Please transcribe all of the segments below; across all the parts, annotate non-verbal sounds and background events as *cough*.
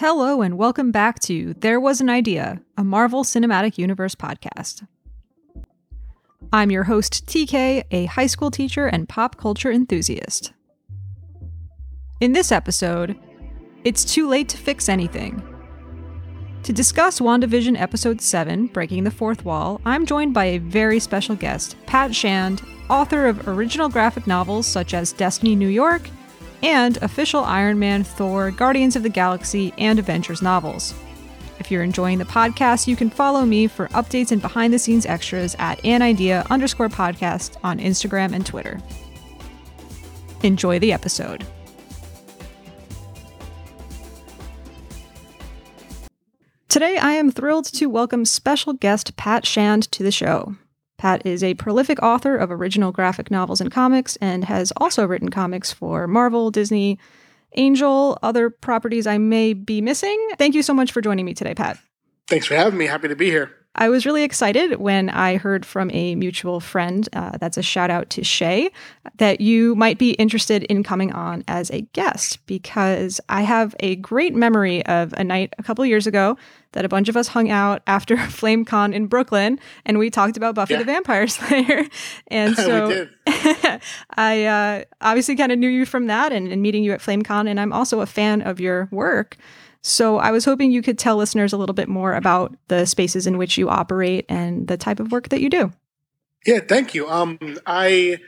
Hello, and welcome back to There Was an Idea, a Marvel Cinematic Universe podcast. I'm your host, TK, a high school teacher and pop culture enthusiast. In this episode, it's too late to fix anything. To discuss WandaVision Episode 7, Breaking the Fourth Wall, I'm joined by a very special guest, Pat Shand, author of original graphic novels such as Destiny New York and official Iron Man, Thor, Guardians of the Galaxy, and Avengers novels. If you're enjoying the podcast, you can follow me for updates and behind the scenes extras at an idea underscore podcast on Instagram and Twitter. Enjoy the episode. Today, I am thrilled to welcome special guest Pat Shand to the show. Pat is a prolific author of original graphic novels and comics and has also written comics for Marvel, Disney, Angel, other properties I may be missing. Thank you so much for joining me today, Pat. Thanks for having me. Happy to be here. I was really excited when I heard from a mutual friend, uh, that's a shout out to Shay, that you might be interested in coming on as a guest because I have a great memory of a night a couple years ago that a bunch of us hung out after *laughs* FlameCon in Brooklyn and we talked about Buffy yeah. the Vampire Slayer. *laughs* and so *laughs* I uh, obviously kind of knew you from that and, and meeting you at FlameCon. And I'm also a fan of your work. So I was hoping you could tell listeners a little bit more about the spaces in which you operate and the type of work that you do. Yeah, thank you. Um, I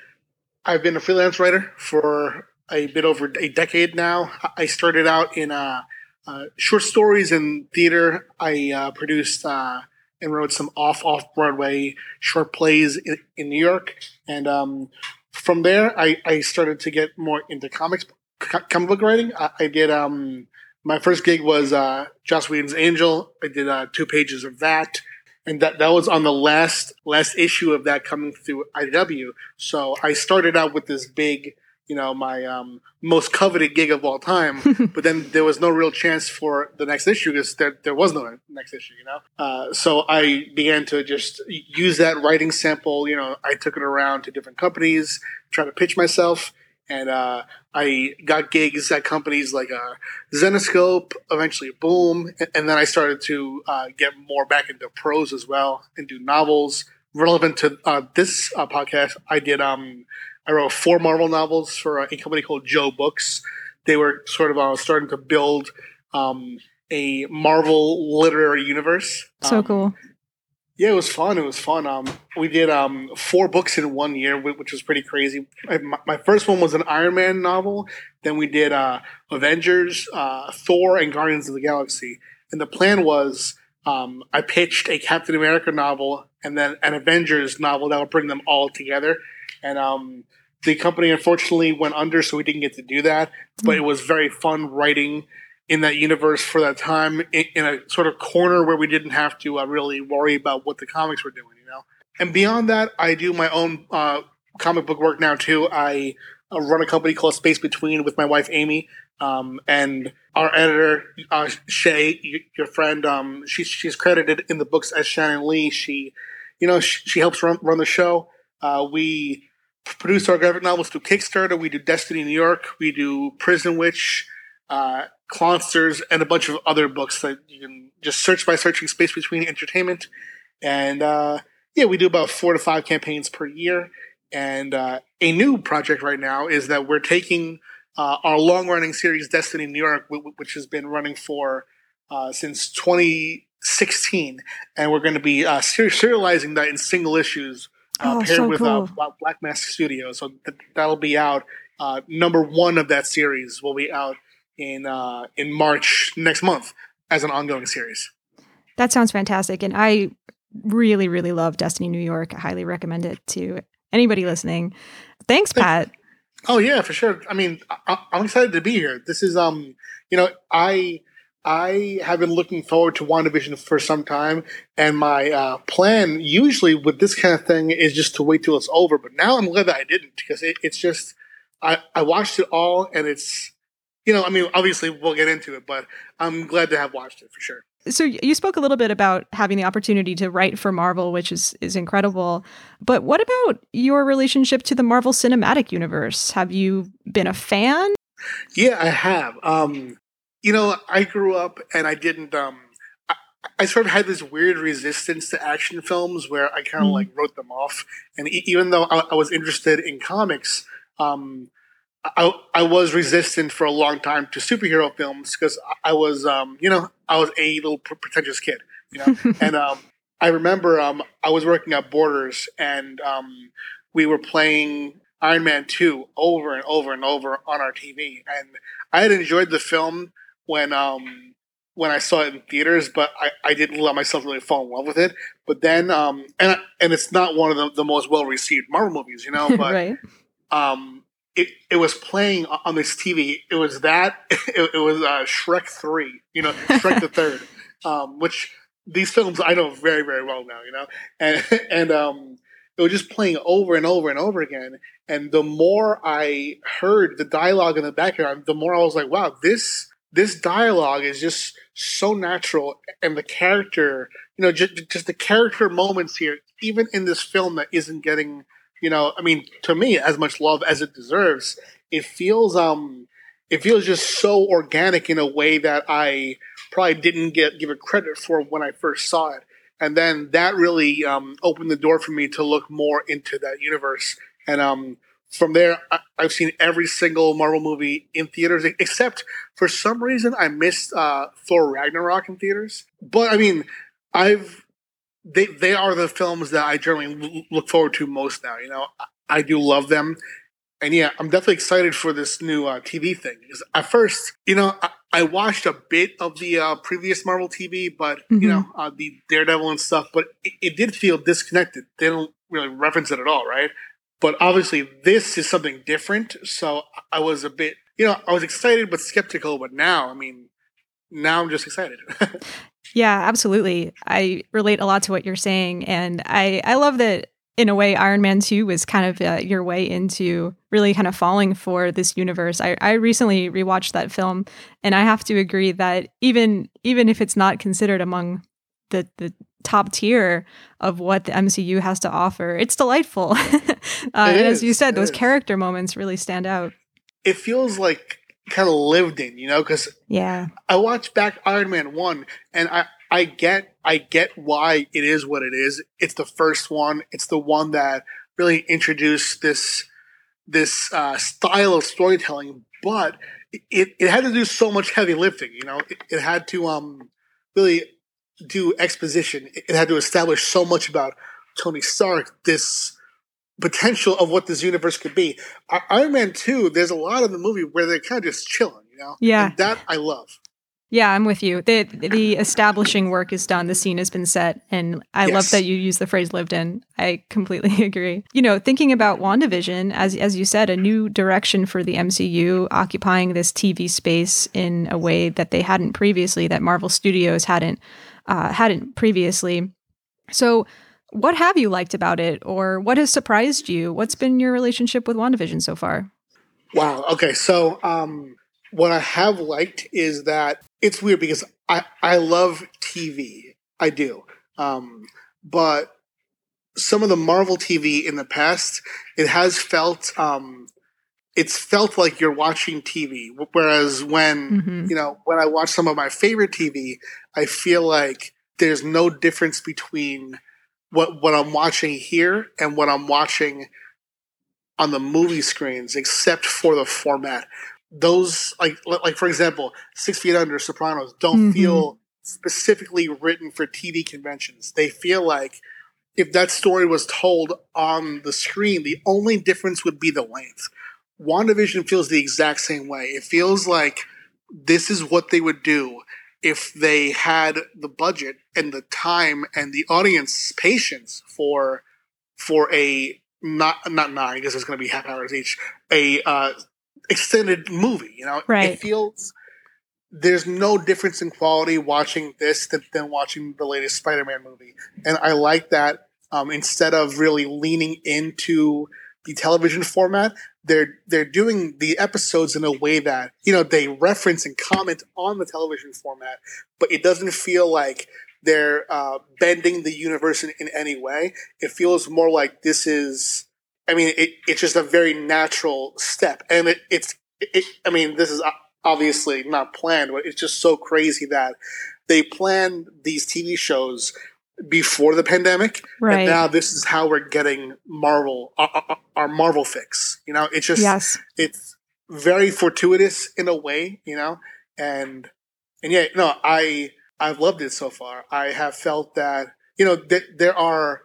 I've been a freelance writer for a bit over a decade now. I started out in uh, uh, short stories and theater. I uh, produced uh, and wrote some off off Broadway short plays in, in New York, and um, from there I, I started to get more into comics, comic book writing. I, I did um, my first gig was uh, Joss Whedon's Angel. I did uh, two pages of that, and that that was on the last last issue of that coming through IDW. So I started out with this big, you know, my um, most coveted gig of all time. *laughs* but then there was no real chance for the next issue because there there was no next issue, you know. Uh, so I began to just use that writing sample. You know, I took it around to different companies, try to pitch myself and uh, I got gigs at companies like uh, Zenescope, eventually Boom, and, then I started to uh, get more back into prose as well and do novels relevant to uh, this uh, podcast. I did um, I wrote four Marvel novels for a company called Joe Books. They were sort of uh, starting to build um, a Marvel literary universe. So um, cool. Yeah, it was fun. It was fun. Um, we did um four books in one year, which was pretty crazy. My, my first one was an Iron Man novel. Then we did uh, Avengers, uh, Thor, and Guardians of the Galaxy. And the plan was um, I pitched a Captain America novel and then an Avengers novel that would bring them all together. And um, the company unfortunately went under, so we didn't get to do that. But it was very fun writing in that universe for that time in, in a sort of corner where we didn't have to uh, really worry about what the comics were doing, you know. And beyond that, I do my own uh, comic book work now too. I uh, run a company called Space Between with my wife Amy, um, and our editor uh, Shay, your friend. Um, she's she's credited in the books as Shannon Lee. She, you know, she, she helps run run the show. Uh, we produce our graphic novels through Kickstarter. We do Destiny New York. We do Prison Witch uh, Clonsters, and a bunch of other books that you can just search by searching Space Between Entertainment. And uh, yeah, we do about four to five campaigns per year. And uh, a new project right now is that we're taking uh, our long running series, Destiny New York, which has been running for uh, since 2016. And we're going to be uh, serializing that in single issues. Uh, oh, paired so with uh, cool. Black Mask Studios. So th- that'll be out. number one of that series will be out in uh, in March next month as an ongoing series. That sounds fantastic, and I really, really love Destiny New York. I highly recommend it to anybody listening. Thanks, Pat. Oh yeah, for sure. I mean, I, am excited to be here. This is um, you know, I I have been looking forward to WandaVision for some time, and my uh, plan usually with this kind of thing is just to wait till it's over. But now I'm glad that I didn't because it, it's just I I watched it all, and it's you know, I mean, obviously we'll get into it, but I'm glad to have watched it for sure. So you spoke a little bit about having the opportunity to write for Marvel, which is is incredible. But what about your relationship to the Marvel Cinematic Universe? Have you been a fan? Yeah, I have. Um, you know, I grew up and I didn't. Um, I, I sort of had this weird resistance to action films where I kind of Mm. like wrote them off. And e- even though I, I was interested in comics, um, I, I was resistant for a long time to superhero films because I was, um, you know, I was a little pre- pretentious kid, you know. *laughs* and um, I remember um, I was working at Borders, and um, we were playing Iron Man two over and over and over on our TV, and I had enjoyed the film when um, when I saw it in theaters, but I, I didn't let myself really fall in love with it. But then, um, and and it's not one of the, the most well received Marvel movies, you know, *laughs* but right. It, it was playing on this TV. It was that. *laughs* It, it was uh, Shrek three. You know, Shrek the *laughs* third, um, which these films I know very very well now. You know, and *laughs* and um, it was just playing over and over and over again. And the more I heard the dialogue in the background, the more I was like, wow, this this dialogue is just so natural, and the character, you know, just, just the character moments here, even in this film that isn't getting you know, I mean, to me, as much love as it deserves, it feels um, it feels just so organic in a way that I probably didn't get give it credit for when I first saw it, and then that really um, opened the door for me to look more into that universe, and um, from there, I, I've seen every single Marvel movie in theaters, except for some reason I missed uh, Thor Ragnarok in theaters. But I mean, I've they they are the films that I generally look forward to most now. You know, I, I do love them, and yeah, I'm definitely excited for this new uh, TV thing. Because at first, you know, I, I watched a bit of the uh, previous Marvel TV, but Mhm. you know, uh, the Daredevil and stuff, but it, it did feel disconnected. They don't really reference it at all, right? But obviously, this is something different. So I was a bit, you know, I was excited but skeptical. But now, I mean, now I'm just excited. *laughs* Yeah, absolutely. I relate a lot to what you're saying, and I I love that in a way Iron Man 2 was kind of uh, your way into really kind of falling for this universe. I I recently rewatched that film and I have to agree that even even if it's not considered among the the top tier of what the MCU has to offer, it's delightful. *laughs* uh, and as you said, it those is. character moments really stand out. it feels like kind of lived in, you know, because Yeah. I watched back Iron Man one, and I I get I get why it is what it is. It's the first one. It's the one that really introduced this this uh, style of storytelling, but it it had to do so much heavy lifting. You know, it, it had to um really do exposition. It, it had to establish so much about Tony Stark. This potential of what this universe could be. Iron Man two. There's a lot of the movie where they're kind of just chilling. You know, Yeah. and that I love. Yeah, I'm with you. The the establishing work is done. The scene has been set, and I love that you use the phrase "lived in." I completely *laughs* agree. You know, thinking about WandaVision, as as you said, a new direction for the MCU, occupying this TV space in a way that they hadn't previously, that Marvel Studios hadn't uh, hadn't previously. So, what have you liked about it, or what has surprised you? What's been your relationship with WandaVision so far? Wow. Okay. So, um, what I have liked is that it's weird because I, I love TV. I do. Um, but some of the Marvel TV in the past, it has felt, um, it's felt like you're watching TV. Whereas when, Mhm. you know, when I watch some of my favorite TV, I feel like there's no difference between what, what I'm watching here and what I'm watching on the movie screens except for the format. Those like like for example, Six Feet Under, Sopranos don't Mhm. feel specifically written for TV conventions. They feel like if that story was told on the screen, the only difference would be the length. WandaVision feels the exact same way. It feels like this is what they would do if they had the budget and the time and the audience patience for for a not not nine because it's going to be half hours each a uh, extended movie. You know, Right. it feels there's no difference in quality watching this than, than watching the latest Spider-Man movie, and I like that. Um, instead of really leaning into the television format, they're they're doing the episodes in a way that you know they reference and comment on the television format, but it doesn't feel like they're uh, bending the universe in, in any way. It feels more like this is. I mean, it, it's just a very natural step, and it, it's. It, I mean, this is obviously not planned, but it's just so crazy that they planned these TV shows before the pandemic, Right. and now this is how we're getting Marvel our, our- Marvel fix. You know, it's just Yes. it's very fortuitous in a way, you know, and and yeah, no, I I've loved it so far. I have felt that you know th- there are.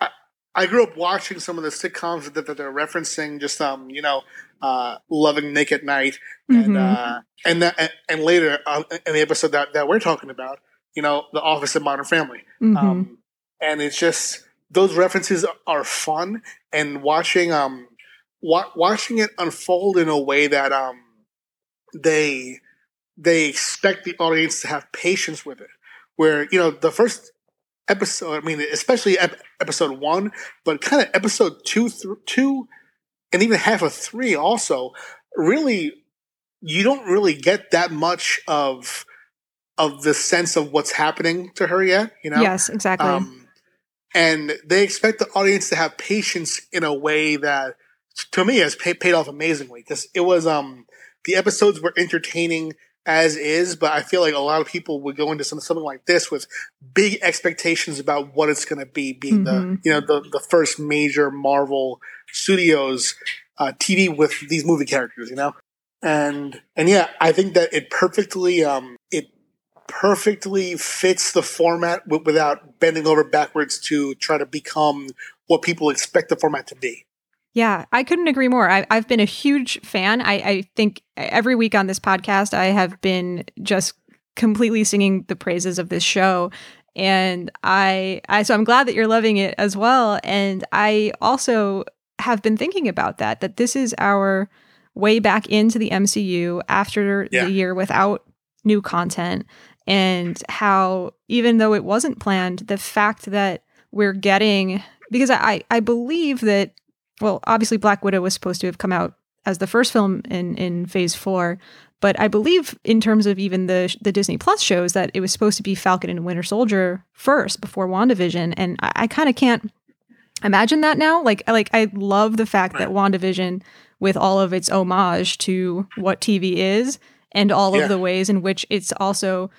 I, I grew up watching some of the sitcoms that, that they're referencing, just um, you know, uh, loving Nick at Nite, and Mhm. uh, and that, and, and later uh, in the episode that, that we're talking about, you know, The Office and Modern Family, Mhm. um, and it's just those references are fun and watching um wa- watching it unfold in a way that um they they expect the audience to have patience with it where you know the first episode i mean especially ep- episode one but kind of episode two two and even half of three also really you don't really get that much of of the sense of what's happening to her yet you know yes, exactly. um, and they expect the audience to have patience in a way that, to me, has pay, paid off amazingly. Because it was um, the episodes were entertaining as is, but I feel like a lot of people would go into some, something like this with big expectations about what it's going to be, being the Mhm. you know the the first major Marvel Studios uh, TV with these movie characters, you know, and and yeah, I think that it perfectly um, it perfectly fits the format w- without bending over backwards to try to become what people expect the format to be. Yeah, I couldn't agree more. I, I've been a huge fan. I, I think every week on this podcast, I have been just completely singing the praises of this show. And I, I, so I'm glad that you're loving it as well. And I also have been thinking about that, that this is our way back into the MCU after Yeah. the year without new content. And how, even though it wasn't planned, the fact that we're getting, because I, I believe that well, obviously Black Widow was supposed to have come out as the first film in in Phase Four, but I believe in terms of even the the Disney Plus shows that it was supposed to be Falcon and Winter Soldier first before WandaVision, and I, I kind of can't imagine that now. Like like I love the fact that WandaVision, with all of its homage to what TV is and all Yeah. of the ways in which it's also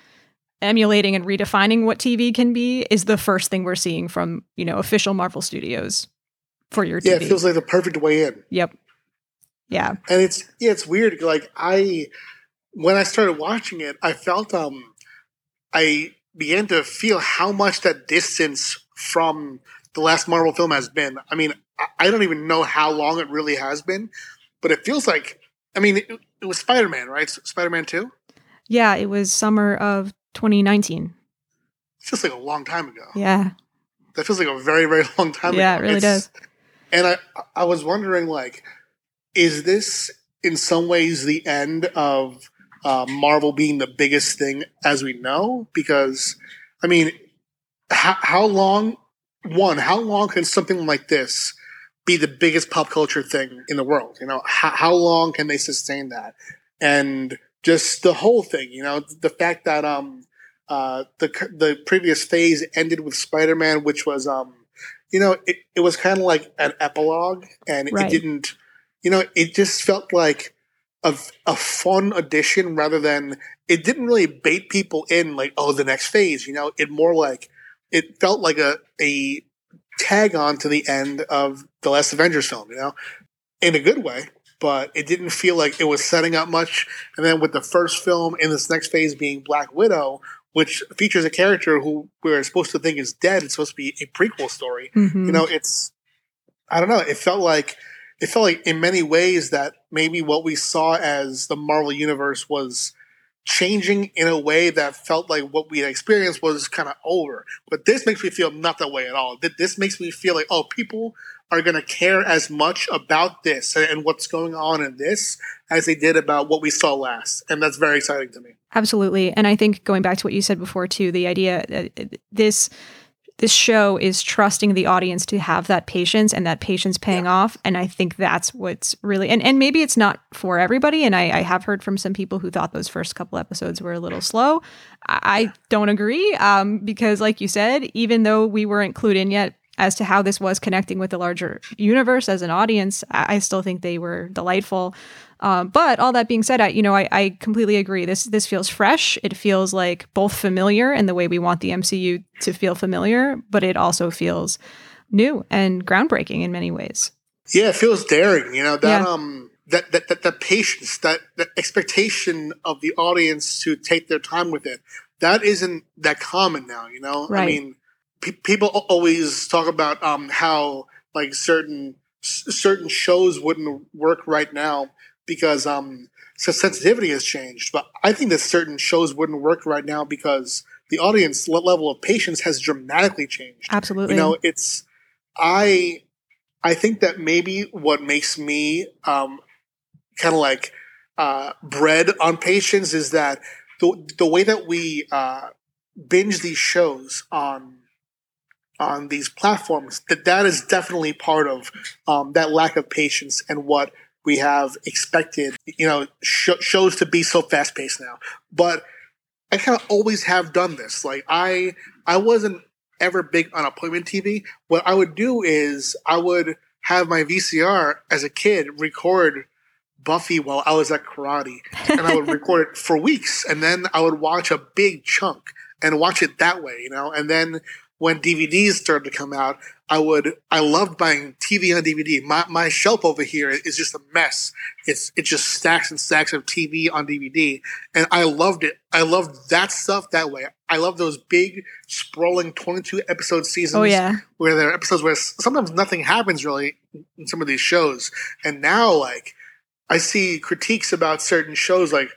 emulating and redefining what TV can be, is the first thing we're seeing from you know official Marvel Studios for your TV. Yeah, it feels like the perfect way in. Yep. Yeah. and it's yeah, it's weird. Like I, when I started watching it, I felt um, I began to feel how much that distance from the last Marvel film has been. I mean, I, don't even know how long it really has been, but it feels like. I mean, it, it was Spider Man, right? Spider Man Two. Yeah. It was summer of 2019. It feels like a long time ago. Yeah. That feels like a very, very *laughs* long time Yeah, ago. it really It's- does. And I, I was wondering, like, is this in some ways the end of uh, Marvel being the biggest thing as we know? Because, I mean, how, how long? One, how long can something like this be the biggest pop culture thing in the world? You know, how, how long can they sustain that? And just the whole thing, you know, the fact that um, uh, the the previous phase ended with Spider Man, which was um, you know, it, it was kind of like an epilogue, and Right. it didn't, you know, it just felt like a, a fun addition rather than it didn't really bait people in like, oh, the next phase, you know, it more like it felt like a a tag on to the end of the last Avengers film, you know, in a good way. But it didn't feel like it was setting up much. And then with the first film in this next phase being Black Widow, which features a character who we're supposed to think is dead, it's supposed to be a prequel story. Mhm. You know, it's I don't know. It felt like it felt like in many ways that maybe what we saw as the Marvel universe was changing in a way that felt like what we had experienced was kind of over. But this makes me feel not that way at all. Th- This makes me feel like oh, people are going to care as much about this and- what's going on in this as they did about what we saw last, and that's very exciting to me. Absolutely. And I think going back to what you said before too, the idea that this this show is trusting the audience to have that patience and that patience paying off. And I think that's what's really and, and maybe it's not for everybody. And I, I have heard from some people who thought those first couple episodes were a little slow. I, I don't agree. Um, because like you said, even though we weren't clued in yet as to how this was connecting with the larger universe as an audience, I, I still think they were delightful. Um, but all that being said, I you know I, I completely agree. This this feels fresh. It feels like both familiar in the way we want the MCU to feel familiar, but it also feels new and groundbreaking in many ways. Yeah, it feels daring. You know that yeah. um that that that, that patience, that that expectation of the audience to take their time with it. That isn't that common now. You know, right. I mean, pe- people always talk about um how like certain certain shows wouldn't work right now because um so sensitivity has changed. But I think that certain shows wouldn't work right now because the audience level of patience has dramatically changed. Absolutely. You know, it's I I think that maybe what makes me um, kind of like uh, bred on patience is that the the way that we uh, binge these shows on on these platforms that that is definitely part of um, that lack of patience and what we have expected, you know, sh- shows to be so fast paced now. But I kind of always have done this. Like I, I wasn't ever big on appointment TV. What I would do is I would have my VCR as a kid record Buffy while I was at karate, and I would *laughs* record it for weeks, and then I would watch a big chunk and watch it that way, you know, and then when DVDs started to come out, I would I loved buying TV on DVD. My my shelf over here is just a mess. It's it just stacks and stacks of TV on DVD, and I loved it. I loved that stuff that way. I love those big sprawling twenty two episode seasons. Oh yeah, where there are episodes where sometimes nothing happens really in some of these shows, and now like I see critiques about certain shows like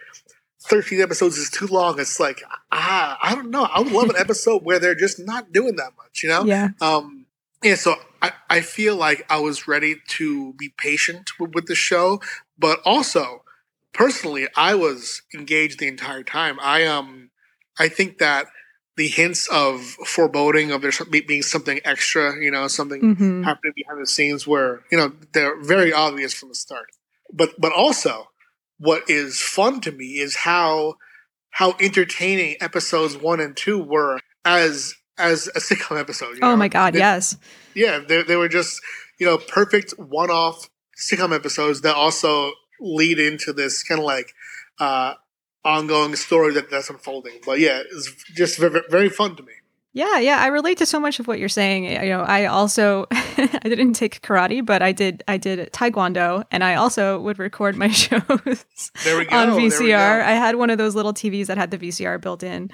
13 episodes is too long. It's like, ah, I don't know. I would love an *laughs* episode where they're just not doing that much, you know? Yeah. Um, yeah, so I, I feel like I was ready to be patient with, with the show, but also personally, I was engaged the entire time. I um, I think that the hints of foreboding of there being something extra, you know, something mm-hmm. happening behind the scenes, were you know they're very obvious from the start. But but also, what is fun to me is how how entertaining episodes one and two were as as a sitcom episode. oh know? my god, they, yes. Yeah, they, they were just you know perfect one off sitcom episodes that also lead into this kind of like uh, ongoing story that that's unfolding. But yeah, it's just very, very fun to me. Yeah, yeah, I relate to so much of what you're saying. You know, I also *laughs* I didn't take karate, but I did I did taekwondo, and I also would record my *laughs* shows on VCR. I had one of those little TVs that had the VCR built in,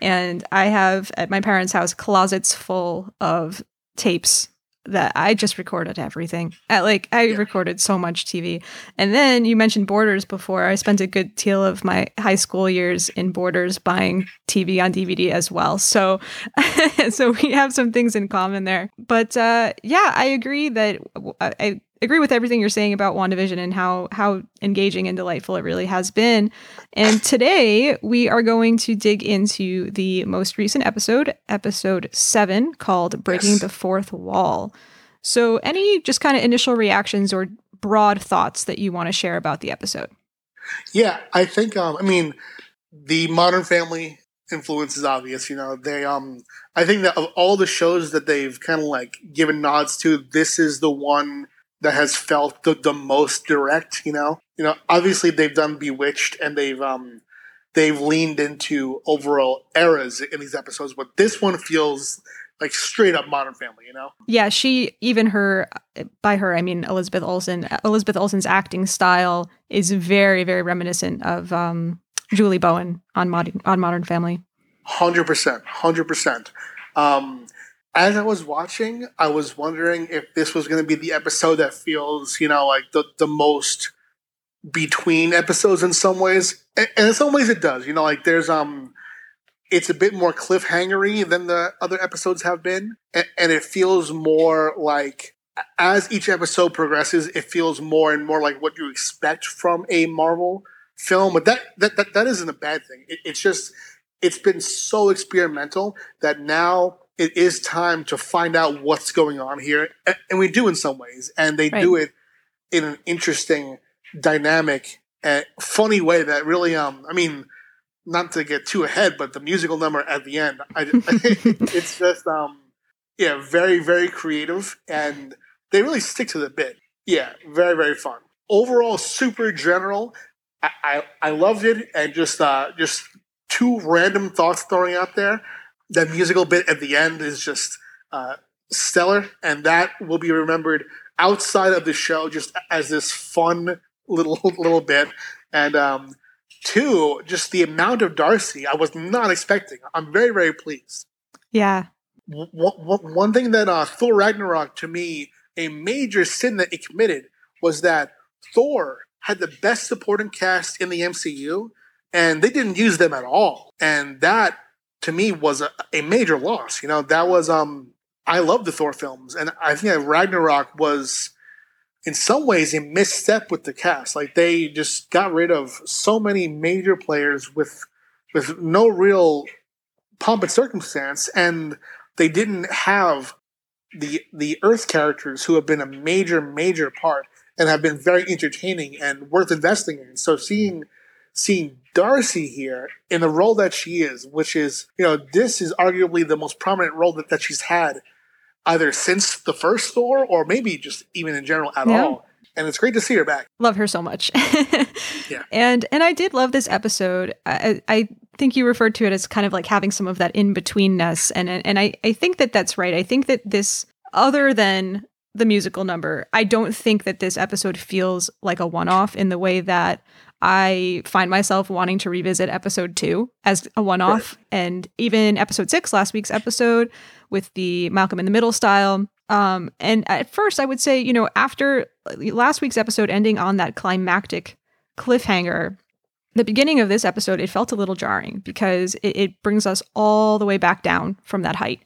and I have at my parents' house closets full of tapes that I just recorded everything. At, like I yeah. recorded so much TV. And then you mentioned Borders before. I spent a good deal of my high school years in Borders buying TV on DVD as well. So *laughs* so we have some things in common there. But uh, yeah, I agree that I agree with everything you're saying about WandaVision and how how engaging and delightful it really has been. And today we are going to dig into the most recent episode, episode 7 called Breaking yes. the Fourth Wall. So any just kind of initial reactions or broad thoughts that you want to share about the episode? Yeah, I think um I mean the Modern Family influence is obvious, you know. They um I think that of all the shows that they've kind of like given nods to, this is the one that has felt the, the most direct, you know? You know, obviously they've done Bewitched and they've um they've leaned into overall eras in these episodes, but this one feels like straight up modern family, you know? Yeah, she even her by her I mean Elizabeth Olsen. Elizabeth Olsen's acting style is very, very reminiscent of um Julie Bowen on modern on Modern Family. Hundred percent, hundred percent. Um as I was watching, I was wondering if this was going to be the episode that feels, you know, like the, the most between episodes in some ways. And, and in some ways it does. You know, like there's, um, it's a bit more cliffhangery than the other episodes have been. And, and it feels more like, as each episode progresses, it feels more and more like what you expect from a Marvel film. But that, that, that, that isn't a bad thing. It, it's just, it's been so experimental that now it is time to find out what's going on here, and we do in some ways, and they right. do it in an interesting, dynamic, and funny way that really, um, I mean, not to get too ahead, but the musical number at the end, I, *laughs* it's just, um, yeah, very very creative, and they really stick to the bit. Yeah, very very fun. Overall, super general. I I, I loved it, and just uh just two random thoughts throwing out there. The musical bit at the end is just uh, stellar, and that will be remembered outside of the show just as this fun little *laughs* little bit. And um, two, just the amount of Darcy I was not expecting. I'm very very pleased. Yeah. One, one thing that uh, Thor Ragnarok to me a major sin that it committed was that Thor had the best supporting cast in the MCU, and they didn't use them at all. And that to me was a, a major loss. You know, that was um I love the Thor films, and I think that Ragnarok was in some ways a misstep with the cast. Like they just got rid of so many major players with with no real pomp and circumstance, and they didn't have the the Earth characters who have been a major major part and have been very entertaining and worth investing in. So seeing seeing Darcy here in the role that she is, which is, you know, this is arguably the most prominent role that, that she's had either since the first Thor or maybe just even in general at yeah. all. And it's great to see her back. Love her so much. *laughs* yeah. And and I did love this episode. I, I think you referred to it as kind of like having some of that in betweenness, and and I I think that that's right. I think that this other than the musical number, I don't think that this episode feels like a one off in the way that I find myself wanting to revisit episode two as a one off. And even episode six, last week's episode with the Malcolm in the Middle style. Um, and at first, I would say, you know, after last week's episode ending on that climactic cliffhanger, the beginning of this episode, it felt a little jarring because it, it brings us all the way back down from that height.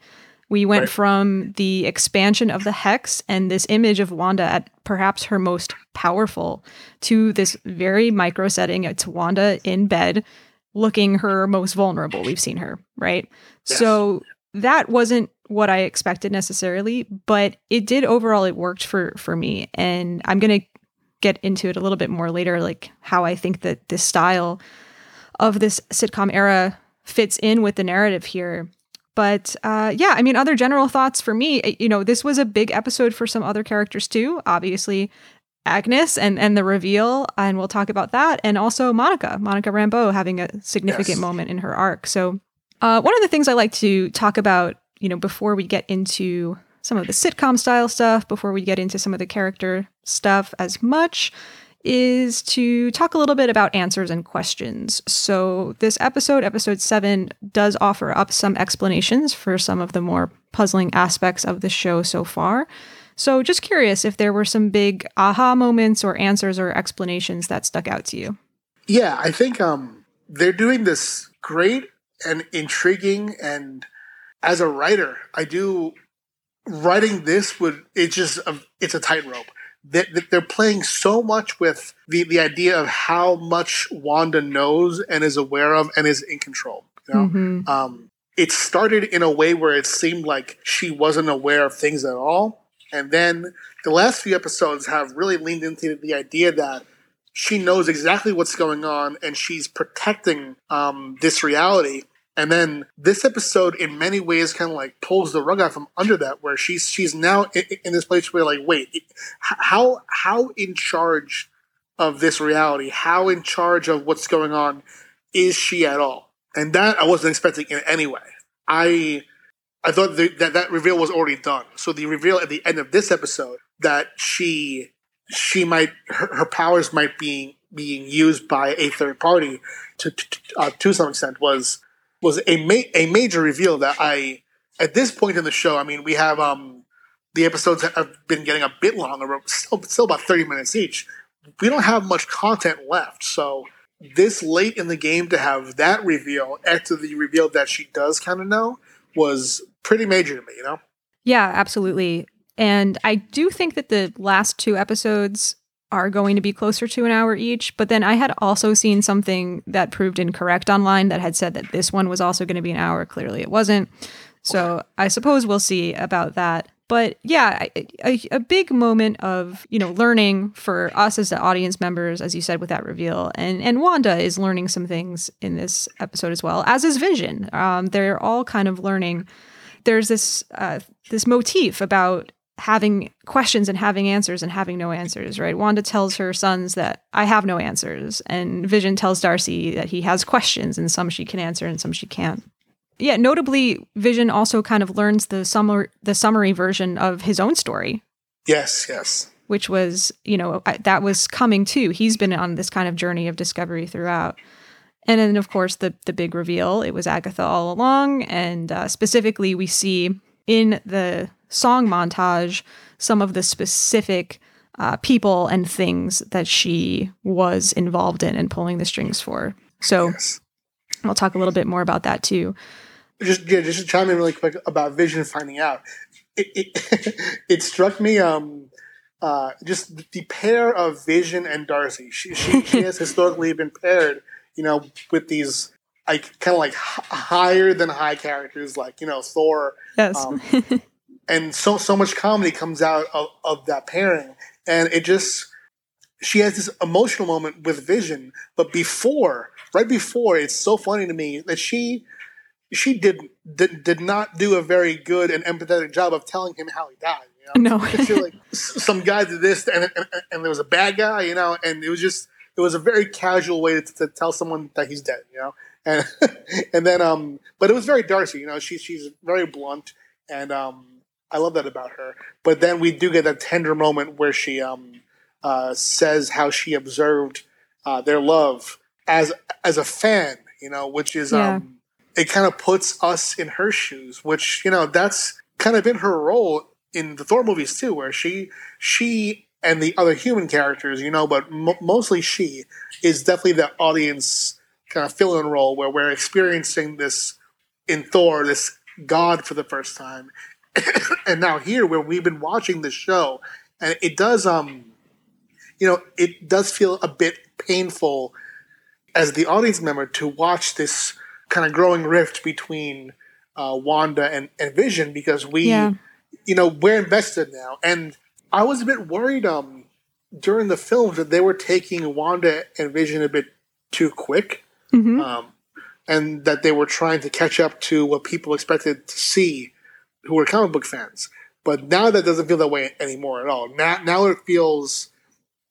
We went right. from the expansion of the hex and this image of Wanda at perhaps her most powerful to this very micro setting. It's Wanda in bed looking her most vulnerable we've seen her, right? Yes. So that wasn't what I expected necessarily, but it did overall it worked for for me and I'm going to get into it a little bit more later like how I think that this style of this sitcom era fits in with the narrative here but uh, yeah, I mean, other general thoughts for me, eh, you know, this was a big episode for some other characters too. Obviously, Agnes and and the reveal, and we'll talk about that, and also Monica, Monica Rambeau having a significant yes. moment in her arc. So, uh, one of the things I like to talk about, you know, before we get into some of the sitcom style stuff, before we get into some of the character stuff as much, is to talk a little bit about answers and questions. So, this episode, episode seven, does offer up some explanations for some of the more puzzling aspects of the show so far. So, just curious if there were some big aha moments or answers or explanations that stuck out to you. Yeah, I think um, they're doing this great and intriguing. And as a writer, I do writing this would it's just it's a tightrope they're playing so much with the, the idea of how much Wanda knows and is aware of and is in control. You know? Mm-hmm. Um, it started in a way where it seemed like she wasn't aware of things at all. And then the last few episodes have really leaned into the idea that she knows exactly what's going on and she's protecting um, this reality and then this episode, in many ways, kind of like pulls the rug out from under that, where she's she's now in, in this place where like, wait, how how in charge of this reality? How in charge of what's going on is she at all? And that I wasn't expecting in any way. I I thought the, that that reveal was already done. So the reveal at the end of this episode that she she might her, her powers might be being used by a third party to to, uh, to some extent was was a ma- a major reveal that I at this point in the show. I mean, we have um the episodes have been getting a bit longer, still still about thirty minutes each. We don't have much content left, so this late in the game to have that reveal after the reveal that she does kind of know was pretty major to me. You know? Yeah, absolutely. And I do think that the last two episodes are going to be closer to an hour each. But then I had also seen something that proved incorrect online that had said that this one was also going to be an hour. Clearly, it wasn't. So I suppose we'll see about that. But yeah, a, a, big moment of you know learning for us as the audience members, as you said with that reveal, and and Wanda is learning some things in this episode as well, as is Vision. Um, they're all kind of learning there's this uh, this motif about having questions and having answers and having no answers, right? Wanda tells her sons that I have no answers, and Vision tells Darcy that he has questions and some she can answer and some she can't. Yeah, notably, Vision also kind of learns the summer the summary version of his own story. Yes, yes. Which was, you know, that was coming too. He's been on this kind of journey of discovery throughout. And then, of course, the the big reveal. It was Agatha all along, and uh, specifically, we see in the song montage some of the specific uh, people and things that she was involved in and pulling the strings for. So, yes. I'll talk a little bit more about that too. Just yeah, just to chime in really quick about Vision finding out. It it, *laughs* it struck me um uh, just the pair of Vision and Darcy. She she, *laughs* she has historically been paired you know, with these like kind of like h- higher than high characters, like you know Thor. Yes. Um, *laughs* and so so much comedy comes out of, of that pairing, and it just she has this emotional moment with Vision, but before, right before, it's so funny to me that she she did did, did not do a very good and empathetic job of telling him how he died. You know? No, like some guy did this, and, and, and there was a bad guy, you know, and it was just it was a very casual way to, to tell someone that he's dead, you know. And *laughs* and then um, but it was very Darcy, you know. She she's very blunt, and um, I love that about her. But then we do get that tender moment where she um uh, says how she observed uh, their love as as a fan, you know, which is yeah. um, it kind of puts us in her shoes, which you know that's kind of been her role in the Thor movies too, where she she and the other human characters, you know, but mostly she is definitely the audience kind of fill-in role where we're experiencing this in Thor, this god for the first time, *coughs* and now here where we've been watching the show, and it does, um, you know, it does feel a bit painful as the audience member to watch this kind of growing rift between uh, Wanda and, and Vision because we, yeah. you know, we're invested now, and I was a bit worried um, during the films that they were taking Wanda and Vision a bit too quick, mm-hmm. um, and that they were trying to catch up to what people expected to see, who were comic book fans. But now that doesn't feel that way anymore at all. Now, now it feels,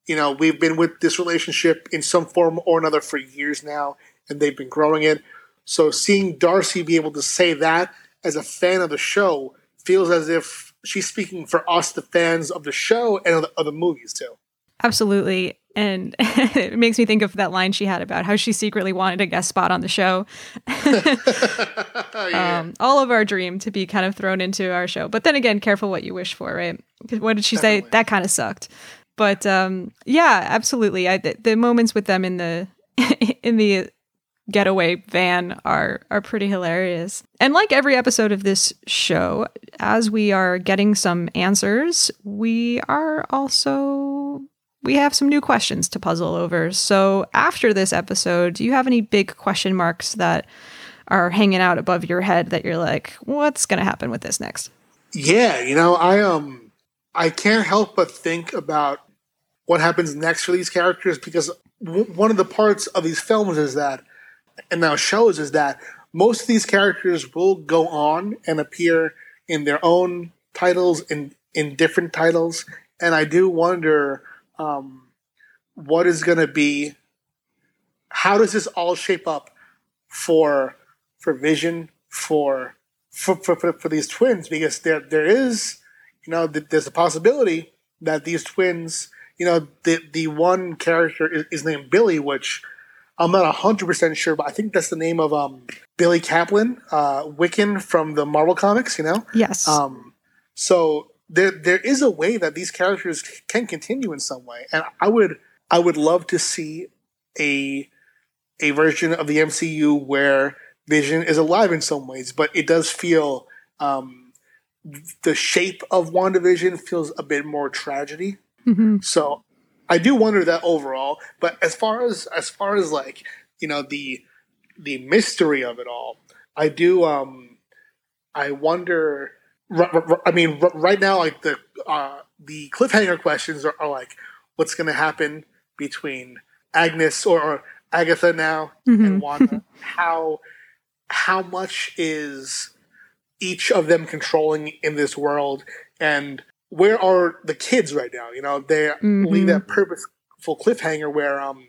you know, we've been with this relationship in some form or another for years now, and they've been growing it. So seeing Darcy be able to say that as a fan of the show feels as if she's speaking for us, the fans of the show and of the, of the movies too. Absolutely. And *laughs* it makes me think of that line she had about how she secretly wanted a guest spot on the show. *laughs* yeah. um, all of our dream to be kind of thrown into our show. But then again, careful what you wish for, right? What did she Definitely. say? That kind of sucked. But um, yeah, absolutely. I, the, the moments with them in the *laughs* in the getaway van are are pretty hilarious. And like every episode of this show, as we are getting some answers, we are also we have some new questions to puzzle over. So after this episode, do you have any big question marks that are hanging out above your head that you're like, what's going to happen with this next? Yeah, you know, I um I can't help but think about what happens next for these characters because w- one of the parts of these films is that and now shows is that most of these characters will go on and appear in their own titles in in different titles, and I do wonder um, what is going to be. How does this all shape up for for Vision for for, for, for, for these twins? Because there there is you know there's a possibility that these twins you know the the one character is, is named Billy, which I'm not 100% sure, but I think that's the name of um, Billy Kaplan, uh, Wiccan from the Marvel Comics, you know? Yes. Um, so there there is a way that these characters can continue in some way. And I would I would love to see a a version of the MCU where Vision is alive in some ways, but it does feel um, the shape of WandaVision feels a bit more tragedy. Mm-hmm. So I do wonder that overall. But as far as as far as like you know the the mystery of it all, I do. um I wonder. I mean, right now, like the uh, the cliffhanger questions are, are like, what's going to happen between Agnes or, or Agatha now mm-hmm. and Wanda? *laughs* how how much is each of them controlling in this world and where are the kids right now? You know, they Mhm. leave that purposeful cliffhanger where um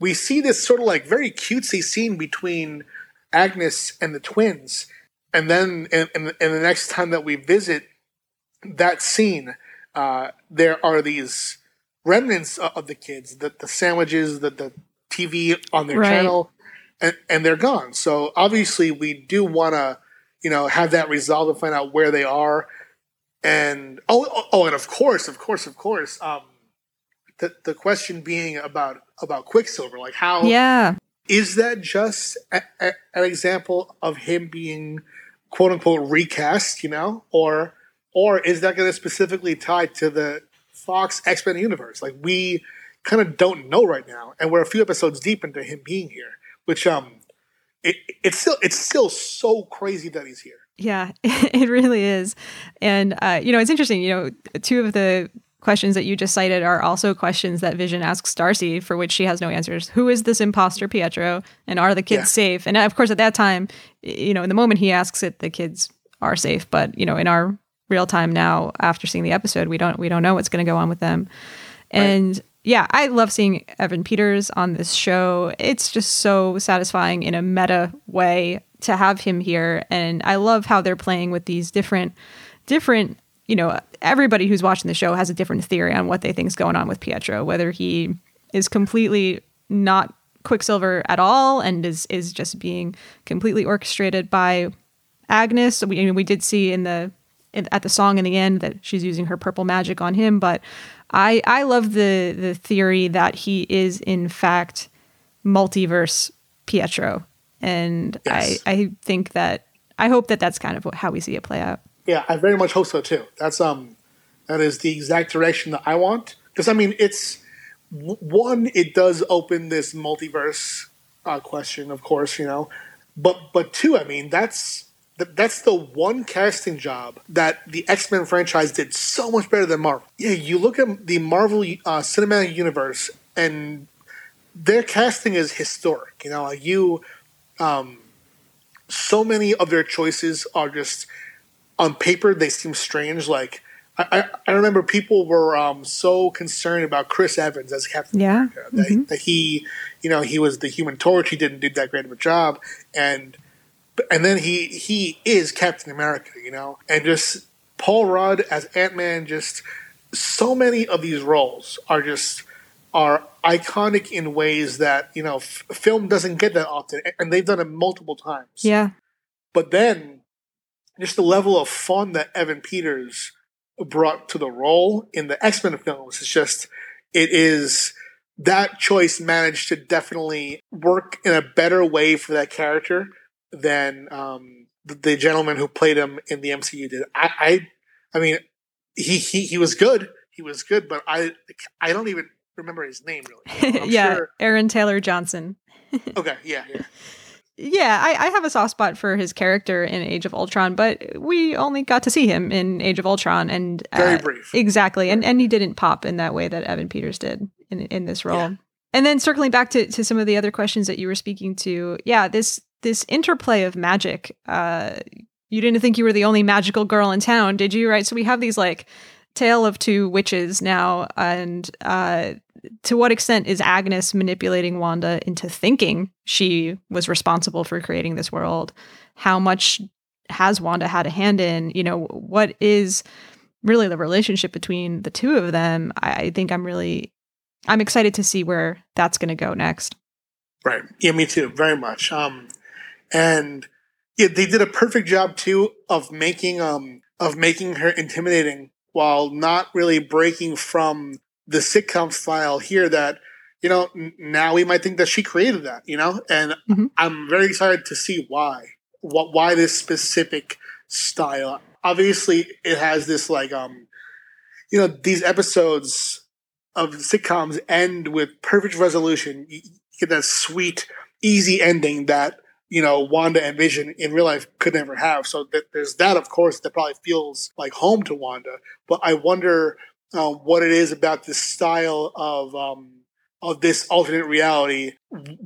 we see this sort of like very cutesy scene between Agnes and the twins, and then and, and, and the next time that we visit that scene, uh, there are these remnants of, the kids, the the sandwiches, the the TV on their Right. channel, and and they're gone. So obviously, we do want to, you know, have that resolve to find out where they are, and oh oh, oh and of course, of course, of course, um, the the question being about about Quicksilver, like how Yeah. is that just a, a, an example of him being quote unquote recast you know or or is that going to specifically tie to the fox x-men universe like we kind of don't know right now and we're a few episodes deep into him being here which um it, it's still it's still so crazy that he's here Yeah, *laughs* it really is. And, uh, you know, it's interesting. You know, two of the questions that you just cited are also questions that Vision asks Darcy, for which she has no answers. Who is this imposter Pietro? And are the kids Yeah. safe? And uh, of course, at that time, you know, in the moment he asks it, the kids are safe. But, you know, in our real time now, after seeing the episode, we don't we don't know what's going to go on with them. And yeah, I love seeing Evan Peters on this show. It's just so satisfying in a meta way to have him here. And I love how they're playing with these different, different, you know, everybody who's watching the show has a different theory on what they think is going on with Pietro, whether he is completely not Quicksilver at all and is is just being completely orchestrated by Agnes. We I mean, we did see in the in, at the song in the end that she's using her purple magic on him, but I I love the the theory that he is in fact multiverse Pietro, and Yes. I I think that I hope that that's kind of how we see it play out. Yeah, I very much hope so too. That's um, that is the exact direction that I want. Because I mean, it's one, it does open this multiverse uh, question, of course, you know, but but two, I mean, that's th- that's the one casting job that the X Men franchise did so much better than Marvel. Yeah, you look at the Marvel uh, cinematic universe, and their casting is historic. You know, like you, um, so many of their choices are just on paper they seem strange. Like I, I, I remember people were um, so concerned about Chris Evans as Captain Yeah. America that, that he, you know, he was the Human Torch. He didn't do that great of a job, and and then he he is Captain America, you know, and just Paul Rudd as Ant Man. Just so many of these roles are just are iconic in ways that you know f- film doesn't get that often, and they've done it multiple times. Yeah, But then, just the level of fun that Evan Peters brought to the role in the X Men films is just, it is, that choice managed to definitely work in a better way for that character than um, the, the gentleman who played him in the MCU did. I, I, I mean, he, he, he was good. He was good, but I, I don't even remember his name really. *laughs* Yeah, sure- Aaron Taylor Johnson. *laughs* Okay. Yeah. Yeah. Yeah, I, I have a soft spot for his character in Age of Ultron, but we only got to see him in Age of Ultron, and Very uh, brief. exactly, and and he didn't pop in that way that Evan Peters did in in this role. Yeah. And then circling back to to some of the other questions that you were speaking to, yeah, this this interplay of magic. Uh, you didn't think you were the only magical girl in town, did you? Right. So we have these like tale of two witches now, and uh, to what extent is Agnes manipulating Wanda into thinking she was responsible for creating this world? How much has Wanda had a hand in? You know, what is really the relationship between the two of them? I, I think I'm really, I'm excited to see where that's going to go next. Right. Yeah, me too. Very much. Um, and yeah, they did a perfect job too of making um of making her intimidating while not really breaking from the sitcom style here. That you know n- now we might think that she created that. You know, and Mhm. I'm very excited to see why. What why this specific style? Obviously, it has this like um, you know, these episodes of sitcoms end with perfect resolution. You you get that sweet, easy ending that you know Wanda and Vision in real life could never have. So that there's that, of course, that probably feels like home to Wanda. But I wonder uh, what it is about this style of um, of this alternate reality.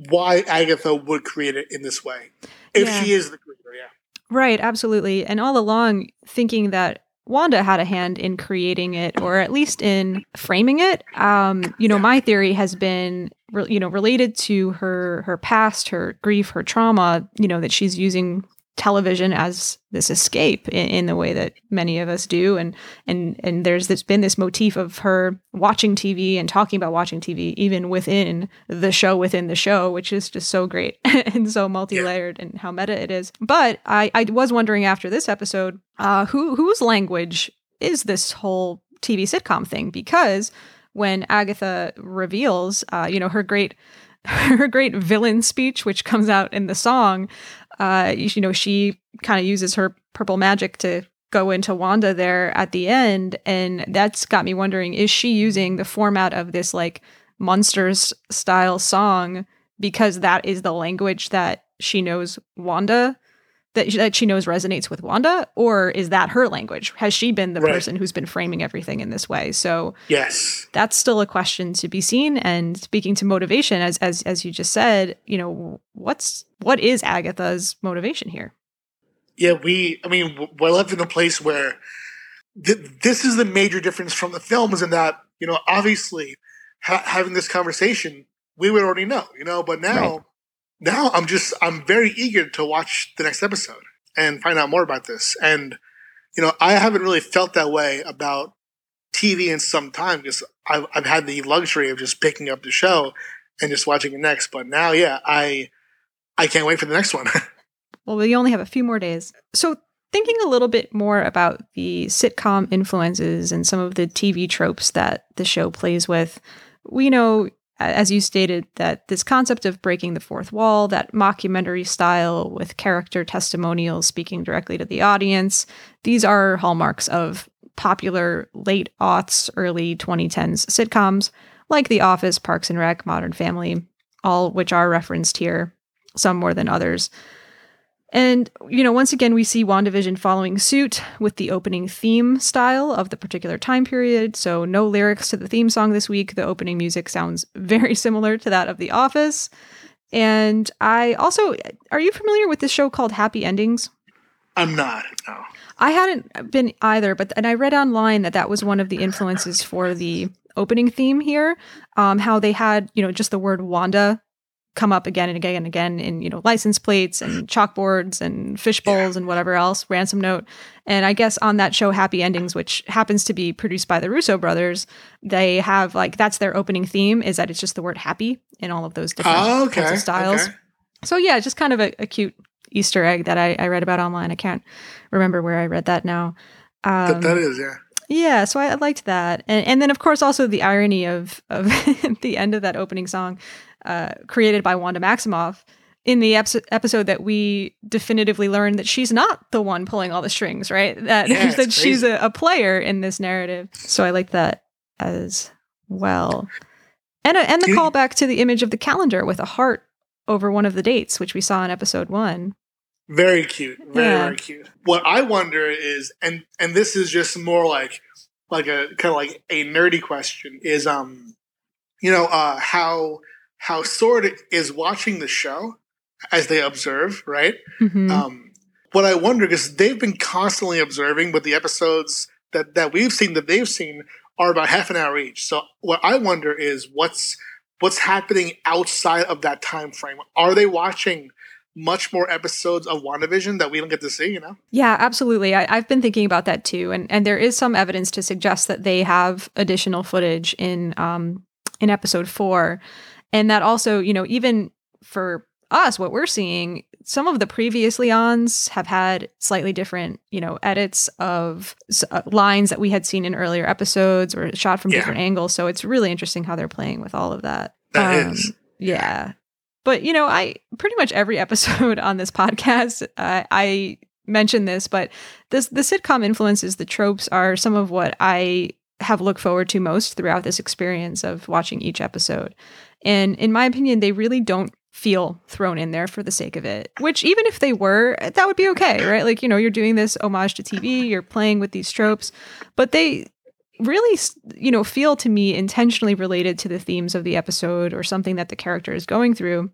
Why Agatha would create it in this way, if Yeah. she is the creator. Yeah. Right, absolutely. And all along thinking that Wanda had a hand in creating it, or at least in framing it. Um, you know, my theory has been, re- you know, related to her her past, her grief, her trauma. You know, that she's using television as this escape in, in, the way that many of us do. And and and there's this been this motif of her watching TV and talking about watching TV even within the show within the show which is just so great *laughs* and so multi-layered yeah. and how meta it is. But I I was wondering after this episode uh who whose language is this whole TV sitcom thing? Because when Agatha reveals uh you know her great *laughs* her great villain speech, which comes out in the song, uh, you know, she kind of uses her purple magic to go into Wanda there at the end. And that's got me wondering is she using the format of this like Munsters style song because that is the language that she knows Wanda? That, that she knows resonates with Wanda, or is that her language? Has she been the right. person who's been framing everything in this way? So yes, that's still a question to be seen. And speaking to motivation, as as as you just said, you know, what's what is Agatha's motivation here? Yeah, we. I mean, we're left in a place where th- this is the major difference from the films, in that you know, obviously, ha- having this conversation, we would already know, you know, but now. Right now I'm just I'm very eager to watch the next episode and find out more about this. And you know, I haven't really felt that way about TV in some time because I've, I've had the luxury of just picking up the show and just watching it next. But now, yeah, I I can't wait for the next one. *laughs* well, we only have a few more days, so thinking a little bit more about the sitcom influences and some of the TV tropes that the show plays with. We know as you stated, that this concept of breaking the fourth wall, that mockumentary style with character testimonials speaking directly to the audience, these are hallmarks of popular late aughts, early 2010s sitcoms like The Office, Parks and Rec, Modern Family, all which are referenced here, some more than others. And, you know, once again, we see WandaVision following suit with the opening theme style of the particular time period. So, no lyrics to the theme song this week. The opening music sounds *laughs* very similar to that of The Office. And I also, are you familiar with this show called Happy Endings? I'm not, no. I hadn't been either, but and I read online that that was one of the influences for the opening theme here. Um, how they had, you know, just the word Wanda come up again and again and again in you know license plates and chalkboards and fish bowls yeah. and whatever else ransom note and i guess on that show happy endings which happens to be produced by the russo brothers they have like that's their opening theme is that it's just the word happy in all of those different oh, okay. styles okay. so yeah just kind of a, a, cute easter egg that I, I, read about online i can't remember where i read that now um, that is yeah yeah, so I, I liked that, and and then of course also the irony of of *laughs* the end of that opening song uh, created by Wanda Maximoff in the episode that we definitively learned that she's not the one pulling all the strings, right? That yeah, *laughs* that she's a, a, player in this narrative. So I like that as well. And a, and the callback to the image of the calendar with a heart over one of the dates, which we saw in episode one. Very cute. Very, yeah. very cute. What I wonder is and and this is just more like like a kind of like a nerdy question is um you know uh how how Sword is watching the show as they observe, right? Mm-hmm. Um, what I wonder because they've been constantly observing, but the episodes that that we've seen that they've seen are about half an hour each. So what I wonder is what's what's happening outside of that time frame. Are they watching? much more episodes of WandaVision that we don't get to see, you know? Yeah, absolutely. I, have been thinking about that too. And and there is some evidence to suggest that they have additional footage in um in episode four and that also, you know, even for us, what we're seeing, some of the previous Leons have had slightly different, you know, edits of uh, lines that we had seen in earlier episodes or shot from yeah. different angles. So it's really interesting how they're playing with all of that. That um, is, yeah. But you know, I pretty much every *laughs* episode on this podcast, uh, I mention this, but this the sitcom influences, the tropes are some of what I have looked forward to most throughout this experience of watching each episode. And in my opinion, they really don't feel thrown in there for the sake of it. Which, even if they were, that would be okay, right? Like, you know, you're doing this homage to TV, you're playing with these tropes, but they really, you know, feel to me intentionally related to the themes of the episode or something that the character is going through.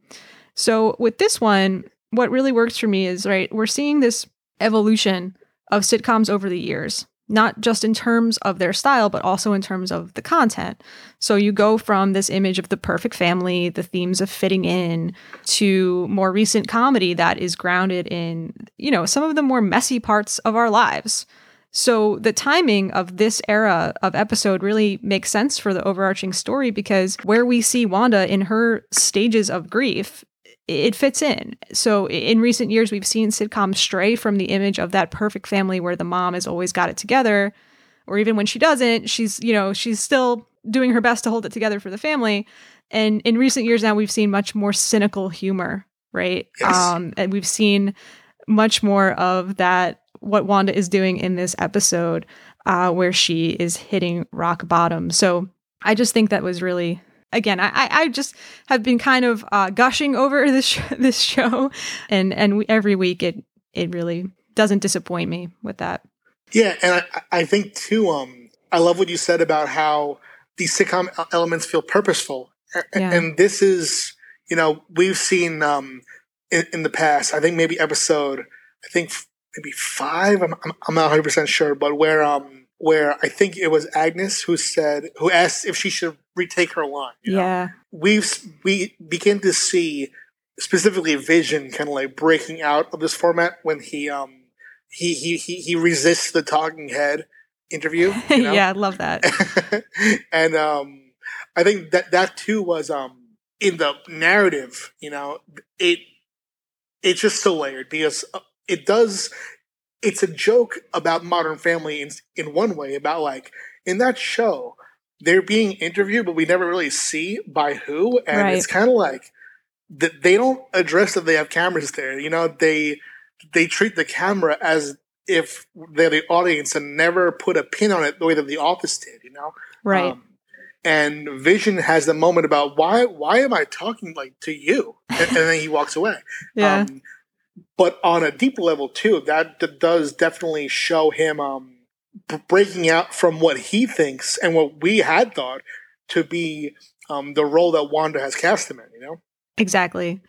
So with this one, what really works for me is, right, we're seeing this evolution of sitcoms over the years, not just in terms of their style, but also in terms of the content. So you go from this image of the perfect family, the themes of fitting in, to more recent comedy that is grounded in, you know, some of the more messy parts of our lives. So the timing of this era of episode really makes sense for the overarching story because where we see Wanda in her stages of grief it fits in. So in recent years, we've seen sitcoms stray from the image of that perfect family where the mom has always got it together, or even when she doesn't, she's you know she's still doing her best to hold it together for the family. And in recent years now, we've seen much more cynical humor, right? Yes. Um, and we've seen much more of that what Wanda is doing in this episode, uh, where she is hitting rock bottom. So I just think that was really again, I, I just have been kind of uh, gushing over *laughs* this sh- this show, and and we, every week it it really doesn't disappoint me with that. Yeah, and I, I think too. Um, I love what you said about how these sitcom elements feel purposeful, Yeah. and this is you know we've seen um in, in the past. I think maybe episode I think maybe five. I'm I'm, not 100 percent sure, but where um where I think it was Agnes who said who asked if she should retake her line. you know? Yeah, we've we begin to see specifically Vision kind of like breaking out of this format when he um he he he, he resists the talking head interview. *laughs* You know? yeah, I love that. *laughs* and um I think that that too was um in the narrative. You know, it it's just so layered because uh, it does. It's a joke about Modern Family in in one way about like in that show they're being interviewed, but we never really see by who, and Right. it's kind of like that they don't address that they have cameras there. You know, they they treat the camera as if they're the audience and never put a pin on it the way that The Office did. You know, Right. um, and Vision has the moment about why why am I talking like to you, and, and then he walks away. yeah. Um, but on a deeper level too, that, d- does definitely show him um, breaking out from what he thinks and what we had thought to be um, the role that Wanda has cast him in. You know, Exactly.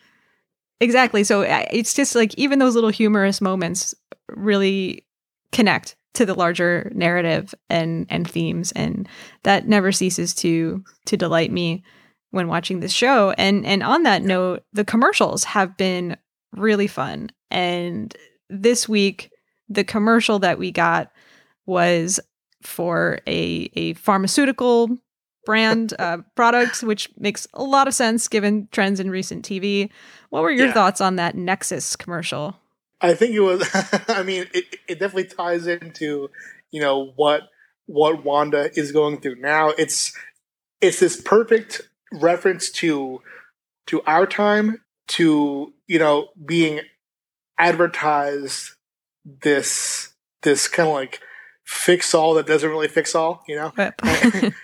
Exactly. So it's just like even those little humorous moments really connect to the larger narrative and and themes and that never ceases to to delight me when watching this show. And and on that note, the commercials have been really fun. And this week the commercial that we got was for a a pharmaceutical brand uh, product, which makes a lot of sense given trends in recent TV. What were your Yeah. thoughts on that Nexus commercial? I think it was. *laughs* I mean, it, it definitely ties into you know what what Wanda is going through now. It's it's this perfect reference to to our time to you know being advertised this this kind of like fix all that doesn't really fix all. You know,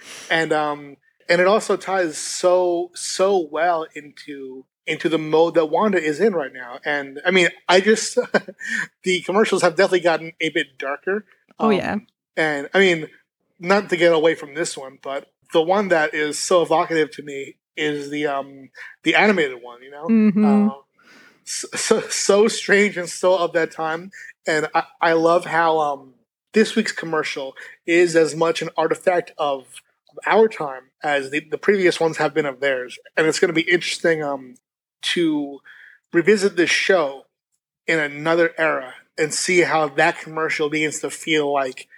*laughs* and um and it also ties so so well into into the mode that Wanda is in right now. And I mean, I just *laughs* the commercials have definitely gotten a bit darker. oh Um, yeah. And I mean, not to get away from this one, but the one that is so evocative to me is the um the animated one, you know? hmm Uh, so, so strange and so of that time. And I, I love how um this week's commercial is as much an artifact of, our time as the, the previous ones have been of theirs. And it's gonna be interesting um to revisit this show in another era and see how that commercial begins to feel like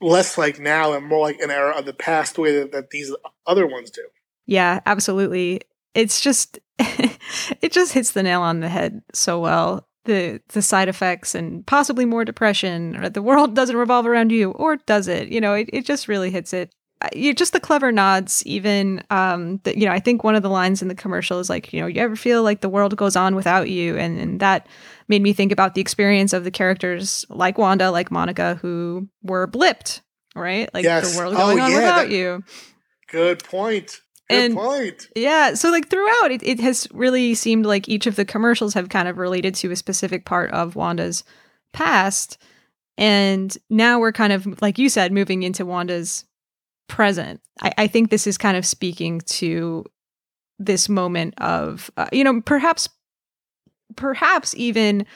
less like now and more like an era of the past the way that, that these other ones do. Yeah, absolutely. It's just *laughs* it just hits the nail on the head so well. The the side effects and possibly more depression or the world *laughs* doesn't revolve around you or does it? You know, it, it just really hits it. You just the clever nods even um the, you know, I think one of the lines in the commercial is like, you know, you ever feel like the world goes on without you and and that made me think about the experience of the characters like Wanda, like Monica who were blipped, right? Like Yes. the world Oh, going on yeah, without that- you. Good point. Good And- point. Yeah, so like throughout, it, it has really seemed like each of the commercials have kind of related to a specific part of Wanda's past. And now we're kind of, like you said, moving into Wanda's present. I, I think this is kind of speaking to this moment of, uh, you know, perhaps, perhaps even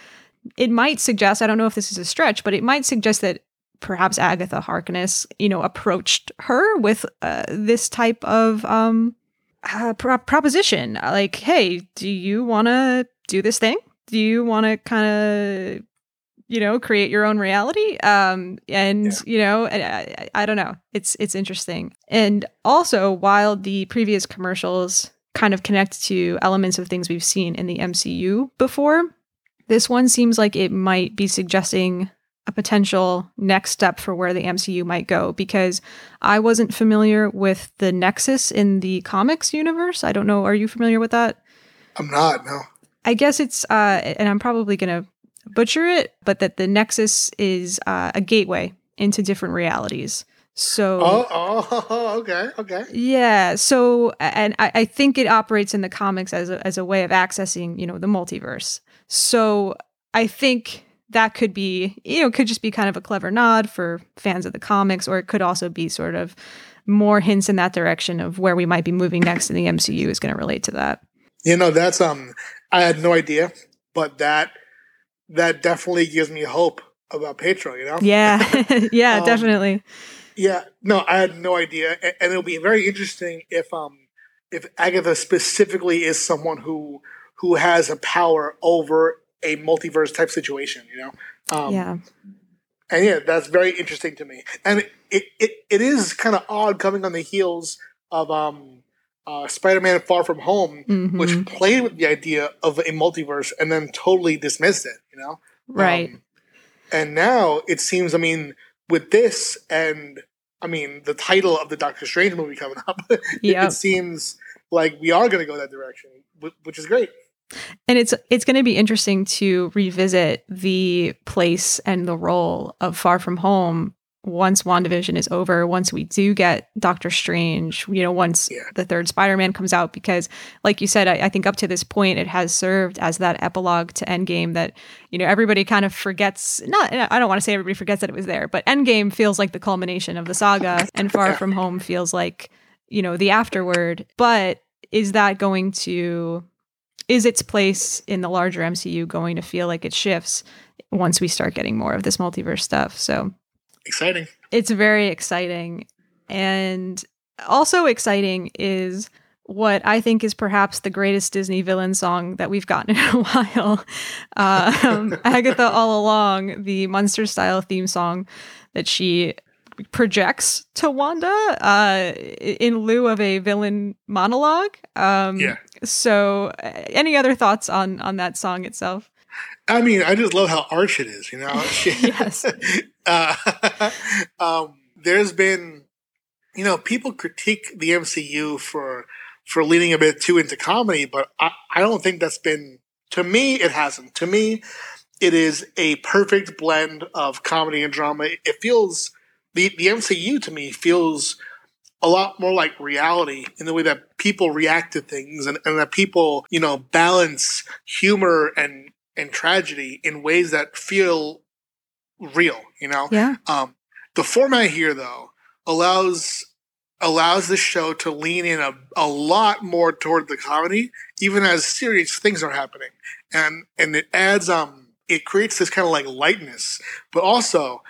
it might suggest, I don't know if this is a stretch, but it might suggest that perhaps Agatha Harkness, you know, approached her with uh, this type of um, uh, pro- proposition. Like, hey, do you want to do this thing? Do you want to kind of, you know, create your own reality? Um, and Yeah. you know, I, I, I don't know. It's it's interesting. And also, while the previous commercials kind of connect to elements of things we've seen in the MCU before, this one seems like it might be suggesting a potential next step for where the MCU might go because I wasn't familiar with the Nexus in the comics universe. I don't know. Are you familiar with that? I'm not. No. I guess it's, uh, and I'm probably going to butcher it, but that the Nexus is uh, a gateway into different realities. So, Oh, oh, *laughs* okay, okay. yeah. So, and I, I think it operates in the comics as a, as a way of accessing, you know, the multiverse. So I think that could be, you know, could just be kind of a clever nod for fans of the comics, or it could also be sort of more hints in that direction of where we might be moving next in the MCU is going to relate to that. You know, that's um, I had no idea, but that that definitely gives me hope about Pietro. You know. Yeah. *laughs* yeah, *laughs* Um, definitely. Yeah, no, I had no idea, A- and it'll be very interesting if um if Agatha specifically is someone who who has a power over a multiverse type situation, you know. Um, yeah. and yeah, that's very interesting to me, and it it, it, it is kind of odd coming on the heels of um uh, Spider-Man: Far From Home, Mhm. which played with the idea of a multiverse and then totally dismissed it, you know. right. Um, and now it seems, I mean, with this and I mean the title of the Doctor Strange movie coming up, *laughs* it- Yep. it seems like we are going to go that direction, which is great. And it's it's going to be interesting to revisit the place and the role of Far From Home once WandaVision is over, once we do get Doctor Strange, you know, once Yeah. the third Spider-Man comes out, because like you said, I, I think up to this point it has served as that epilogue to Endgame that, you know, everybody kind of forgets not I don't want to say everybody forgets that it was there, but Endgame feels like the culmination of the saga and Far From Home feels like, you know, the afterword. But is that going to is its place in the larger MCU going to feel like it shifts once we start getting more of this multiverse stuff? So Exciting. it's very exciting. And also exciting is what I think is perhaps the greatest Disney villain song that we've gotten *laughs* in a while. Um, *laughs* Agatha All Along, the Munster style theme song that she projects to Wanda uh, in lieu of a villain monologue. Um, Yeah. So, uh, any other thoughts on on that song itself? I mean, I just love how arch it is. You know, *laughs* Yes. *laughs* uh, *laughs* um, there's been, you know, people critique the MCU for for leaning a bit too into comedy, but I, I don't think that's been. To me, it hasn't. To me, it is a perfect blend of comedy and drama. It feels the the MCU to me feels a lot more like reality in the way that people react to things and, and that people, you know, balance humor and and tragedy in ways that feel real, you know? Yeah. Um, the format here, though, allows allows the show to lean in a, a lot more toward the comedy, even as serious things are happening, and and it adds um it creates this kind of like lightness, but also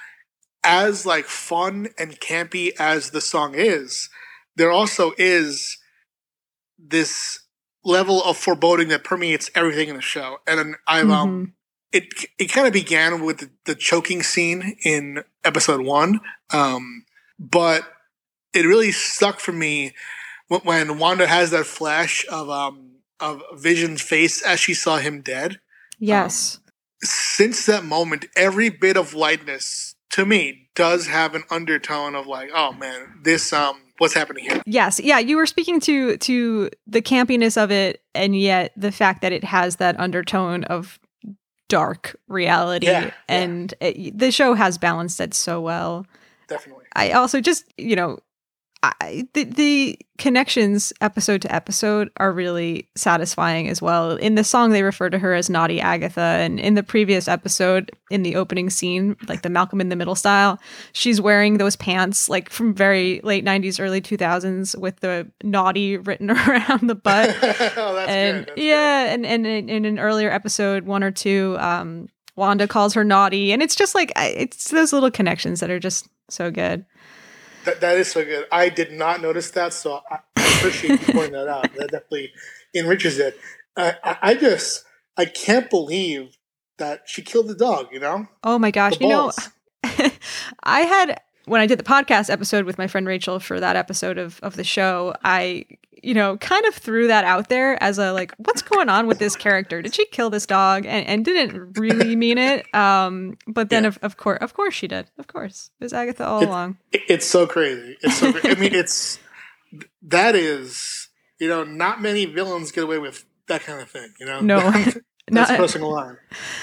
as like fun and campy as the song is, there also is this level of foreboding that permeates everything in the show, and I've um it it kind of began with the, the choking scene in episode one, um, but it really stuck for me when, when Wanda has that flash of um of Vision's face as she saw him dead. Yes. Since that moment, every bit of lightness to me does have an undertone of like, oh man, this um, what's happening here? Yes, yeah, you were speaking to to the campiness of it, and yet the fact that it has that undertone of dark reality, Yeah, yeah. and it, the show has balanced it so well. Definitely. I also just you know, I, the the connections episode to episode are really satisfying as well. In the song, they refer to her as Naughty Agatha, and in the previous episode, in the opening scene, like the Malcolm in the Middle style, she's wearing those pants like from very late '90s, early 2000s, with the naughty written *laughs* around the butt *laughs* oh, that's and good. Yeah, and, and in in an earlier episode, one or two, um, Wanda calls her naughty, and it's just like it's those little connections that are just so good. That, that is so good. I did not notice that, so I, appreciate you pointing that out. That definitely enriches it. I, I just I can't believe that she killed the dog. You know? Oh my gosh! You know, *laughs* I had when I did the podcast episode with my friend Rachel for that episode of of the show. I you know, kind of threw that out there as a like, what's going on with this character? Did she kill this dog? And, and didn't really mean it. Um, but then yeah. of, of course, of course she did. Of course, it was Agatha all it, along. It's so crazy. It's so. I mean, it's that is you know, not many villains get away with that kind of thing. You know, no. *laughs* That's *laughs* not, crossing a line.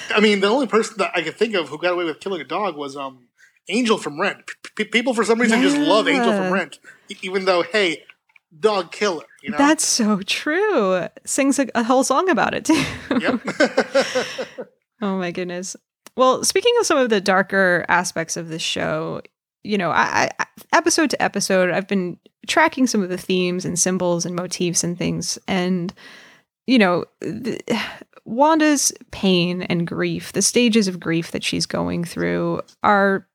I mean, the only person that I could think of who got away with killing a dog was um Angel from Rent. P- people for some reason yeah. just love Angel from Rent, even though hey, dog killer. You know? That's so true. Sings a, a whole song about it too. Yep. *laughs* *laughs* oh my goodness. Well, speaking of some of the darker aspects of the show, you know, I, I, episode to episode, I've been tracking some of the themes and symbols and motifs and things, and you know, the, *sighs* Wanda's pain and grief, the stages of grief that she's going through, are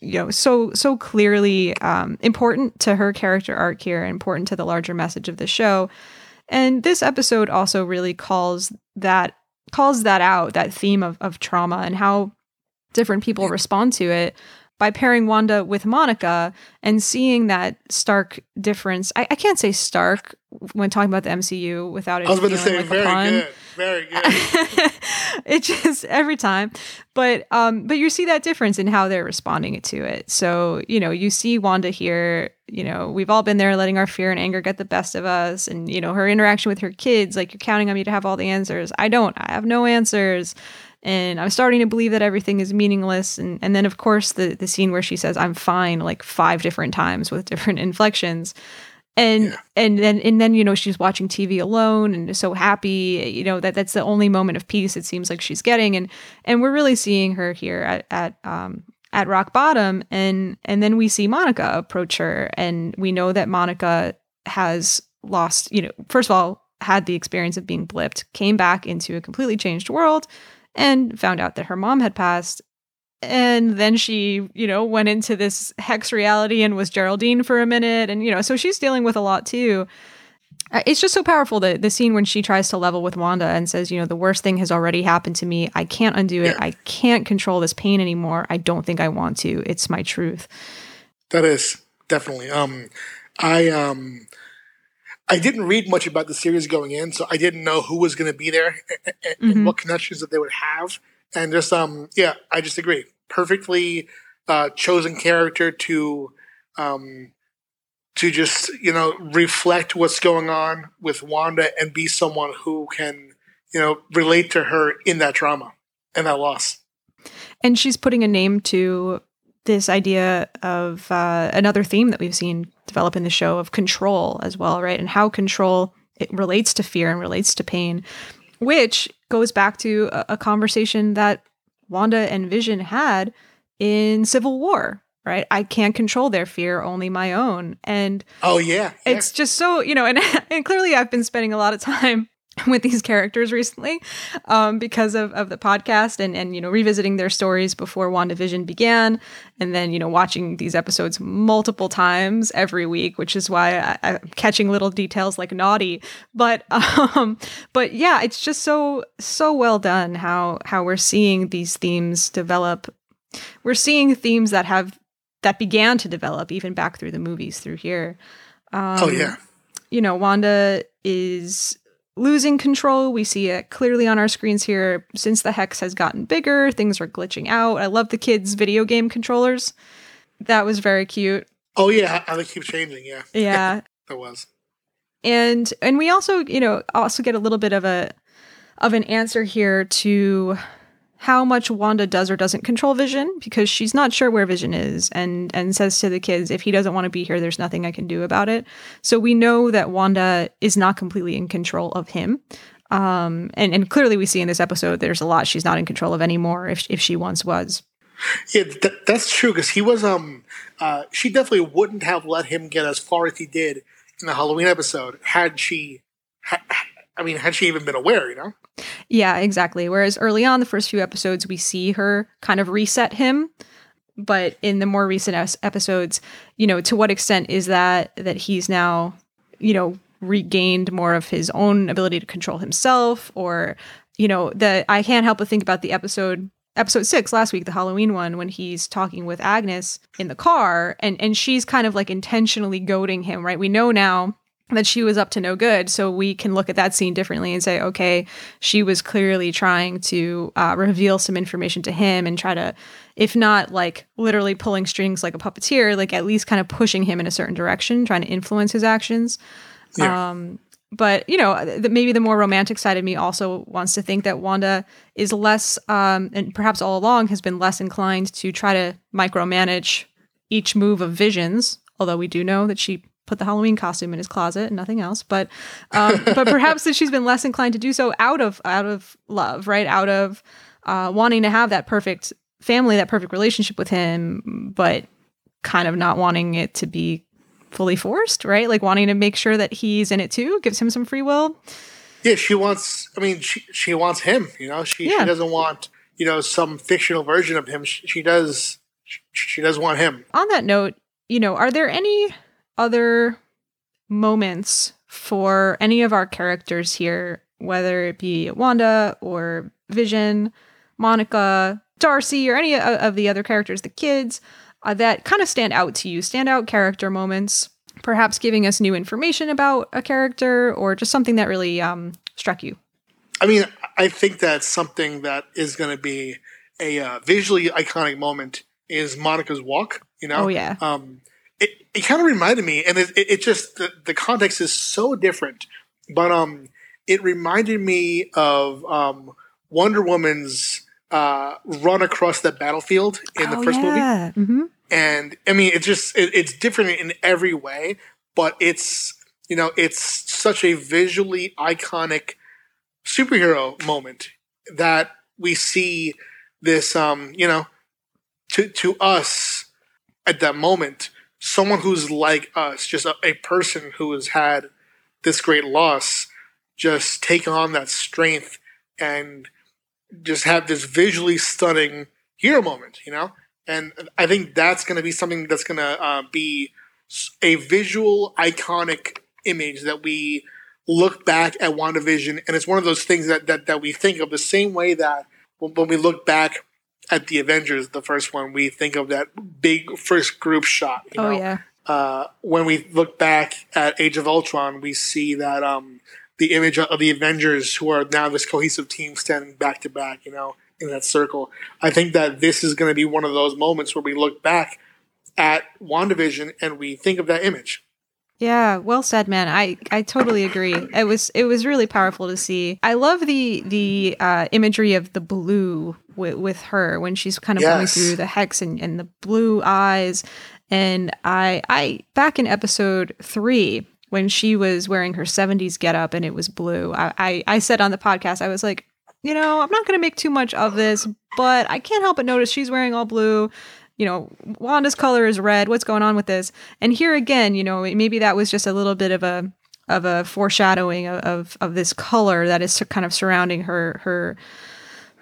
you know so so clearly um, important to her character arc here important to the larger message of the show. And this episode also really calls that calls that out that theme of, of trauma and how different people respond to it by pairing Wanda with Monica and seeing that stark difference. I, I can't say stark when talking about the MCU without it. I was going to say like very good, very good. *laughs* it just every time, but um, but you see that difference in how they're responding to it. So you know, you see Wanda here. You know, we've all been there, letting our fear and anger get the best of us, and you know, her interaction with her kids. Like you're counting on me to have all the answers. I don't. I have no answers and I'm starting to believe that everything is meaningless. And and then of course the the scene where she says I'm fine like five different times with different *laughs* inflections. And yeah. and then and then you know she's watching TV alone and is so happy you know that that's the only moment of peace it seems like she's getting and and we're really seeing her here at at um at rock bottom and and then we see Monica approach her and we know that Monica has lost you know first of all had the experience of being blipped came back into a completely changed world and found out that her mom had passed. And then she, you know, went into this hex reality and was Geraldine for a minute. And, you know, so she's dealing with a lot too. Uh, it's just so powerful that the scene when she tries to level with Wanda and says, you know, the worst thing has already happened to me. I can't undo it. Yeah. I can't control this pain anymore. I don't think I want to. It's my truth. That is definitely. Um, I um, I didn't read much about the series going in, so I didn't know who was going to be there and, and mm-hmm. what connections that they would have. And just um, yeah, I just agree. Perfectly uh, chosen character to um, to just you know reflect what's going on with Wanda and be someone who can you know relate to her in that trauma and that loss. And she's putting a name to this idea of uh, another theme that we've seen develop in the show of control as well, right? And how control it relates to fear and relates to pain, which goes back to a, a conversation that Wanda and Vision had in Civil War, right? I can't control their fear, only my own. And oh yeah, yeah. it's just so you know, and *laughs* and clearly I've been spending a lot of time *laughs* with these characters recently um, because of, of the podcast and, and, you know, revisiting their stories before WandaVision began. And then, you know, watching these episodes multiple times every week, which is why I, am catching little details like naughty. But, *laughs* um, but yeah, it's just so, so well done how, how we're seeing these themes develop. We're seeing themes that have, that began to develop even back through the movies through here. Um, oh, yeah. You know, Wanda is losing control. We see it clearly on our screens here. Since the hex has gotten bigger, things are glitching out. I love the kids' video game controllers. That was very cute. Oh yeah, how they keep changing. Yeah, yeah, *laughs* that was. And and we also, you know, also get a little bit of a of an answer here to how much Wanda does or doesn't control Vision because she's not sure where Vision is and and says to the kids if he doesn't want to be here there's nothing I can do about it. So we know that Wanda is not completely in control of him. Um and and clearly we see in this episode there's a lot she's not in control of anymore if if she once was. Yeah, th- that's true because he was um uh she definitely wouldn't have let him get as far as he did in the Halloween episode had she ha- I mean, had she even been aware, you know? Yeah, exactly. Whereas early on, the first few episodes, we see her kind of reset him. But in the more recent es- episodes, you know, to what extent is that that he's now, you know, regained more of his own ability to control himself, or you know, the I can't help but think about the episode episode six last week, the Halloween one, when he's talking with Agnes in the car, and and she's kind of like intentionally goading him, right? We know now that she was up to no good, so we can look at that scene differently and say, okay, she was clearly trying to uh, reveal some information to him and try to, if not like literally pulling strings like a puppeteer, like at least kind of pushing him in a certain direction, trying to influence his actions. Yeah. Um, but you know, th- maybe the more romantic side of me also wants to think that Wanda is less, um, and perhaps all along has been less inclined to try to micromanage each move of Visions. Although we do know that she put the Halloween costume in his closet and nothing else, but um, *laughs* but perhaps that she's been less inclined to do so out of out of love, right? Out of uh, wanting to have that perfect family, that perfect relationship with him, but kind of not wanting it to be fully forced, right? Like wanting to make sure that he's in it too, gives him some free will. Yeah, she wants. I mean, she she wants him. You know, she Yeah. she doesn't want you know some fictional version of him. She, she does. She, she does want him. On that note, you know, are there any other moments for any of our characters here, whether it be Wanda or Vision, Monica, Darcy, or any of the other characters, the kids, uh, that kind of stand out to you, stand out character moments, perhaps giving us new information about a character or just something that really um, struck you? I mean, I think that's something that is going to be a uh, visually iconic moment. Is Monica's walk? You know? Oh, yeah. Um, it it kind of reminded me, and it, it, it just the, the context is so different, but um, it reminded me of um Wonder Woman's uh run across the battlefield in the oh, first movie. yeah. hmm and I mean, it's just it, it's different in every way, but it's you know it's such a visually iconic superhero moment that we see this um you know to to us at that moment someone who's like us just a, a person who has had this great loss just take on that strength and just have this visually stunning hero moment you know? And I think that's going to be something that's going to uh, be a visual iconic image that we look back at WandaVision, and it's one of those things that that, that we think of the same way that when, when we look back at the Avengers, the first one, we think of that big first group shot. You Oh, know? yeah. uh, when we look back at Age of Ultron, we see that um, the image of the Avengers, who are now this cohesive team standing back to back, you know, in that circle. I think that this is going to be one of those moments where we look back at WandaVision and we think of that image. Yeah, well said, man. I I totally agree. It was it was really powerful to see. I love the the uh, imagery of the blue with, with her when she's kind of going through the hex and, and the blue eyes. And I I back in episode three when she was wearing her 70s getup and it was blue. I, I I said on the podcast I was like, you know, I'm not going to make too much of this, but I can't help but notice she's wearing all blue you know, Wanda's color is red. What's going on with this? And here again, you know, maybe that was just a little bit of a of a foreshadowing of of, of this color that is kind of surrounding her her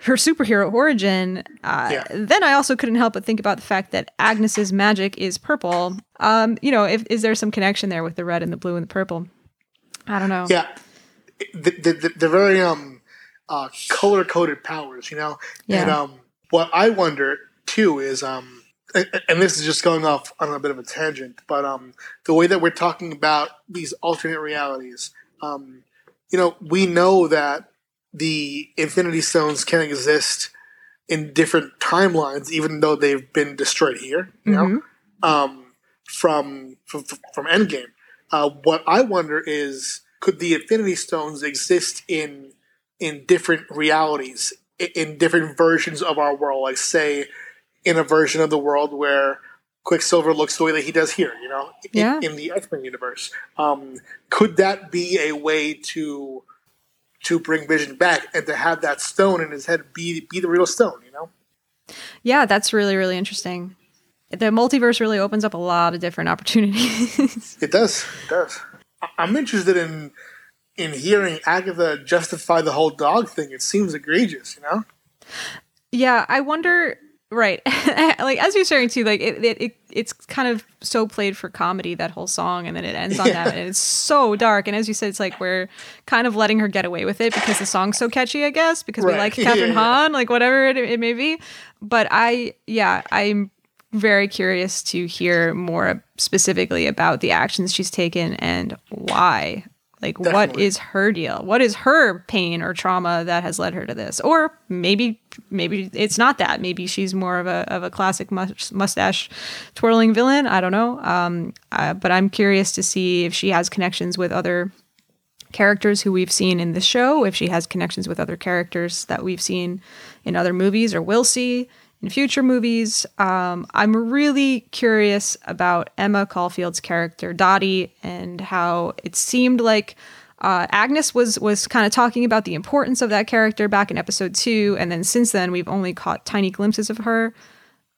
her superhero origin. Uh, Yeah. Then I also couldn't help but think about the fact that Agnes's magic is purple. Um, you know, if is there some connection there with the red and the blue and the purple? I don't know. Yeah, the, the, the, they're very um, uh, color coded powers, you know. And Yeah. um, what I wonder too is um, and, this is just going off on a bit of a tangent, but um, the way that we're talking about these alternate realities, um, you know, we know that the Infinity Stones can exist in different timelines, even though they've been destroyed here. You know, Mhm. um, from from from Endgame. Uh, what I wonder is, could the Infinity Stones exist in in different realities, in different versions of our world? Like, say, in a version of the world where Quicksilver looks the way that he does here, you know, in, Yeah. in the X Men universe. Um, could that be a way to to bring Vision back and to have that stone in his head be be the real stone? You know. Yeah, that's really really interesting. The multiverse really opens up a lot of different *laughs* opportunities. It does. It does. I'm interested in in hearing Agatha justify the whole dog thing, it seems egregious, you know? Yeah, I wonder. Right, *laughs* like as you're saying too, like it, it, it, it's kind of so played for comedy that whole song, and then it ends on Yeah. that, and it's so dark. And as you said, it's like we're kind of letting her get away with it because the song's so catchy, I guess, because we like *laughs* Kathryn yeah. Hahn, like whatever it, it may be. But I, yeah, I'm very curious to hear more specifically about the actions she's taken and why. Like, what Definitely. is her deal? What is her pain or trauma that has led her to this? Or maybe, maybe it's not that. Maybe she's more of a of a classic mustache twirling villain. I don't know. Um, uh, but I'm curious to see if she has connections with other characters who we've seen in the show, if she has connections with other characters that we've seen in other movies or will see in future movies. Um, I'm really curious about Emma Caulfield's character Dottie and how it seemed like uh, Agnes was was kind of talking about the importance of that character back in episode two, and then since then we've only caught tiny glimpses of her.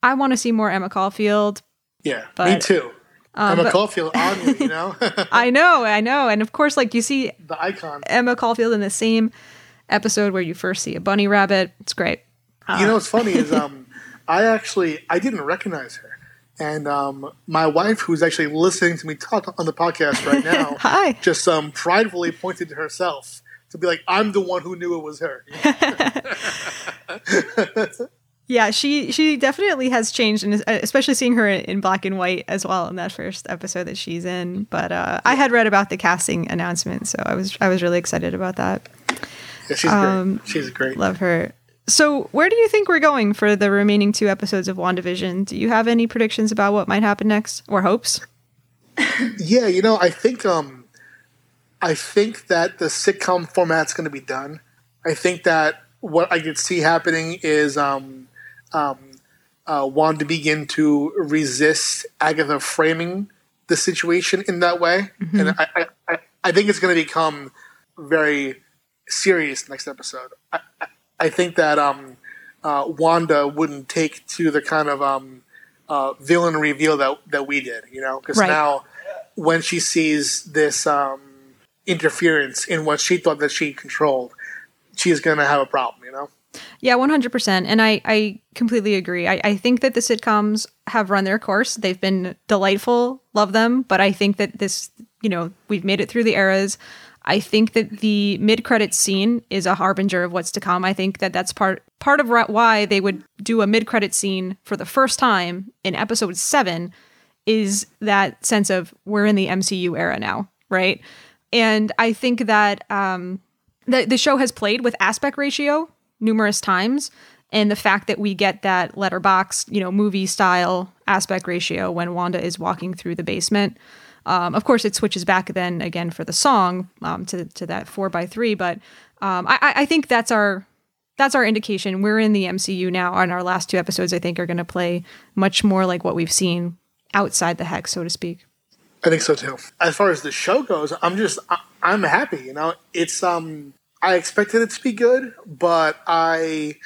I want to see more Emma Caulfield. Yeah, me But- too. Emma but- Caulfield on you, you know? *laughs* I know, I know, and of course, like you see *laughs* the icon. Emma Caulfield in the same episode where you first see a bunny rabbit. It's great. You know what's funny is *laughs* um, I actually I didn't recognize her, and um, my wife, who's actually listening to me talk on the podcast right now, *laughs* Hi. just um, pridefully pointed to herself to be like, "I'm the one who knew it was her." *laughs* *laughs* Yeah, she she definitely has changed, and especially seeing her in black and white as well in that first episode that she's in. But uh, I had read about the casting announcement, so I was I was really excited about that. Yeah, she's Um, great. She's great. Love her. So, where do you think we're going for the remaining two episodes of WandaVision? Do you have any predictions about what might happen next or hopes? Yeah, you know, I think um, I think that the sitcom format's going to be done. I think that what I could see happening is um, um, uh, Wanda begin to resist Agatha framing the situation in that way, and I, I, I, I think it's going to become very serious next episode. I, I, I think that um, uh, Wanda wouldn't take to the kind of um, uh, villain reveal that that we did, you know, because Right. now when she sees this um, interference in what she thought that she controlled, she's going to have a problem, you know. Yeah, 100%. And I, I completely agree. I, I think that the sitcoms have run their course. They've been delightful, love them. But I think that this, you know, we've made it through the eras. I think that the mid-credit scene is a harbinger of what's to come. I think that that's part part of why they would do a mid credit scene for the first time in episode seven is that sense of we're in the MCU era now, right? And I think that um, the the show has played with aspect ratio numerous times, and the fact that we get that letterbox, you know, movie style aspect ratio when Wanda is walking through the basement. Um, of course, it switches back then again for the song um, to to that four by three, but um, I, I think that's our that's our indication. We're in the MCU now, and our last two episodes, I think, are going to play much more like what we've seen outside the hex, so to speak. I think so too. As far as the show goes, I'm just I, I'm happy. You know, it's um I expected it to be good, but I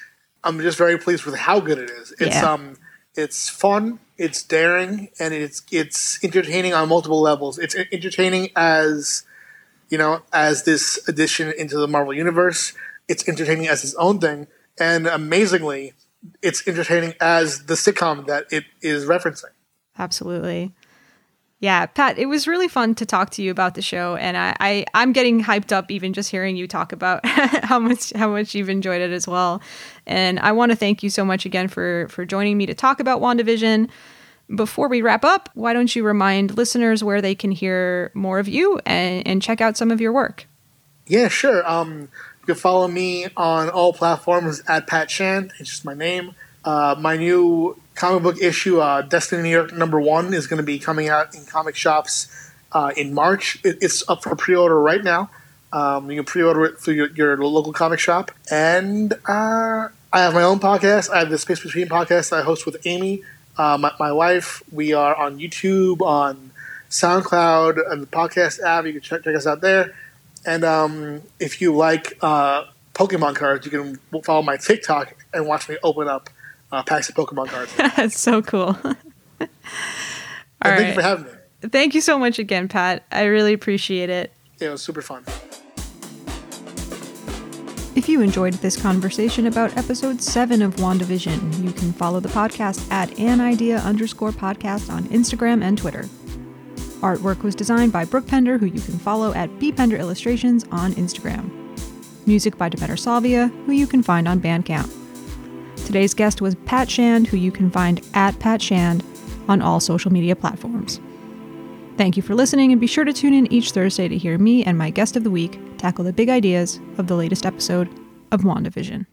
I'm just very pleased with how good it is. It's Yeah. um it's fun, it's daring, and it's it's entertaining on multiple levels. It's entertaining as you know as this addition into the Marvel universe. It's entertaining as its own thing, and amazingly, it's entertaining as the sitcom that it is referencing. Absolutely. Yeah, Pat, it was really fun to talk to you about the show, and I, I I'm getting hyped up even just hearing you talk about *laughs* how much how much you've enjoyed it as well. And I want to thank you so much again for for joining me to talk about WandaVision. Before we wrap up, why don't you remind listeners where they can hear more of you and, and check out some of your work? Yeah, sure. Um, you can follow me on all platforms at Pat Shand. It's just my name. Uh, my new comic book issue, uh, Destiny New York number one, is going to be coming out in comic shops uh, in March. It, it's up for pre-order right now. Um, you can pre-order it through your, your local comic shop. And uh, I have my own podcast. I have the Space Between podcast that I host with Amy, uh, my, my wife. We are on YouTube, on SoundCloud, and the podcast app. You can check, check us out there. And um, if you like uh, Pokemon cards, you can follow my TikTok and watch me open up uh, packs of Pokemon cards. *laughs* That's so cool. *laughs* All thank you for having me. Thank you so much again, Pat. I really appreciate it. Yeah, It was super fun. If you enjoyed this conversation about episode 7 of WandaVision, you can follow the podcast at an idea underscore podcast on Instagram and Twitter. Artwork was designed by Brooke Pender, who you can follow at Pender Illustrations on Instagram. Music by Demeter Salvia, who you can find on Bandcamp. Today's guest was Pat Shand, who you can find at Pat Shand on all social media platforms. Thank you for listening, and be sure to tune in each Thursday to hear me and my guest of the week tackle the big ideas of the latest episode of WandaVision.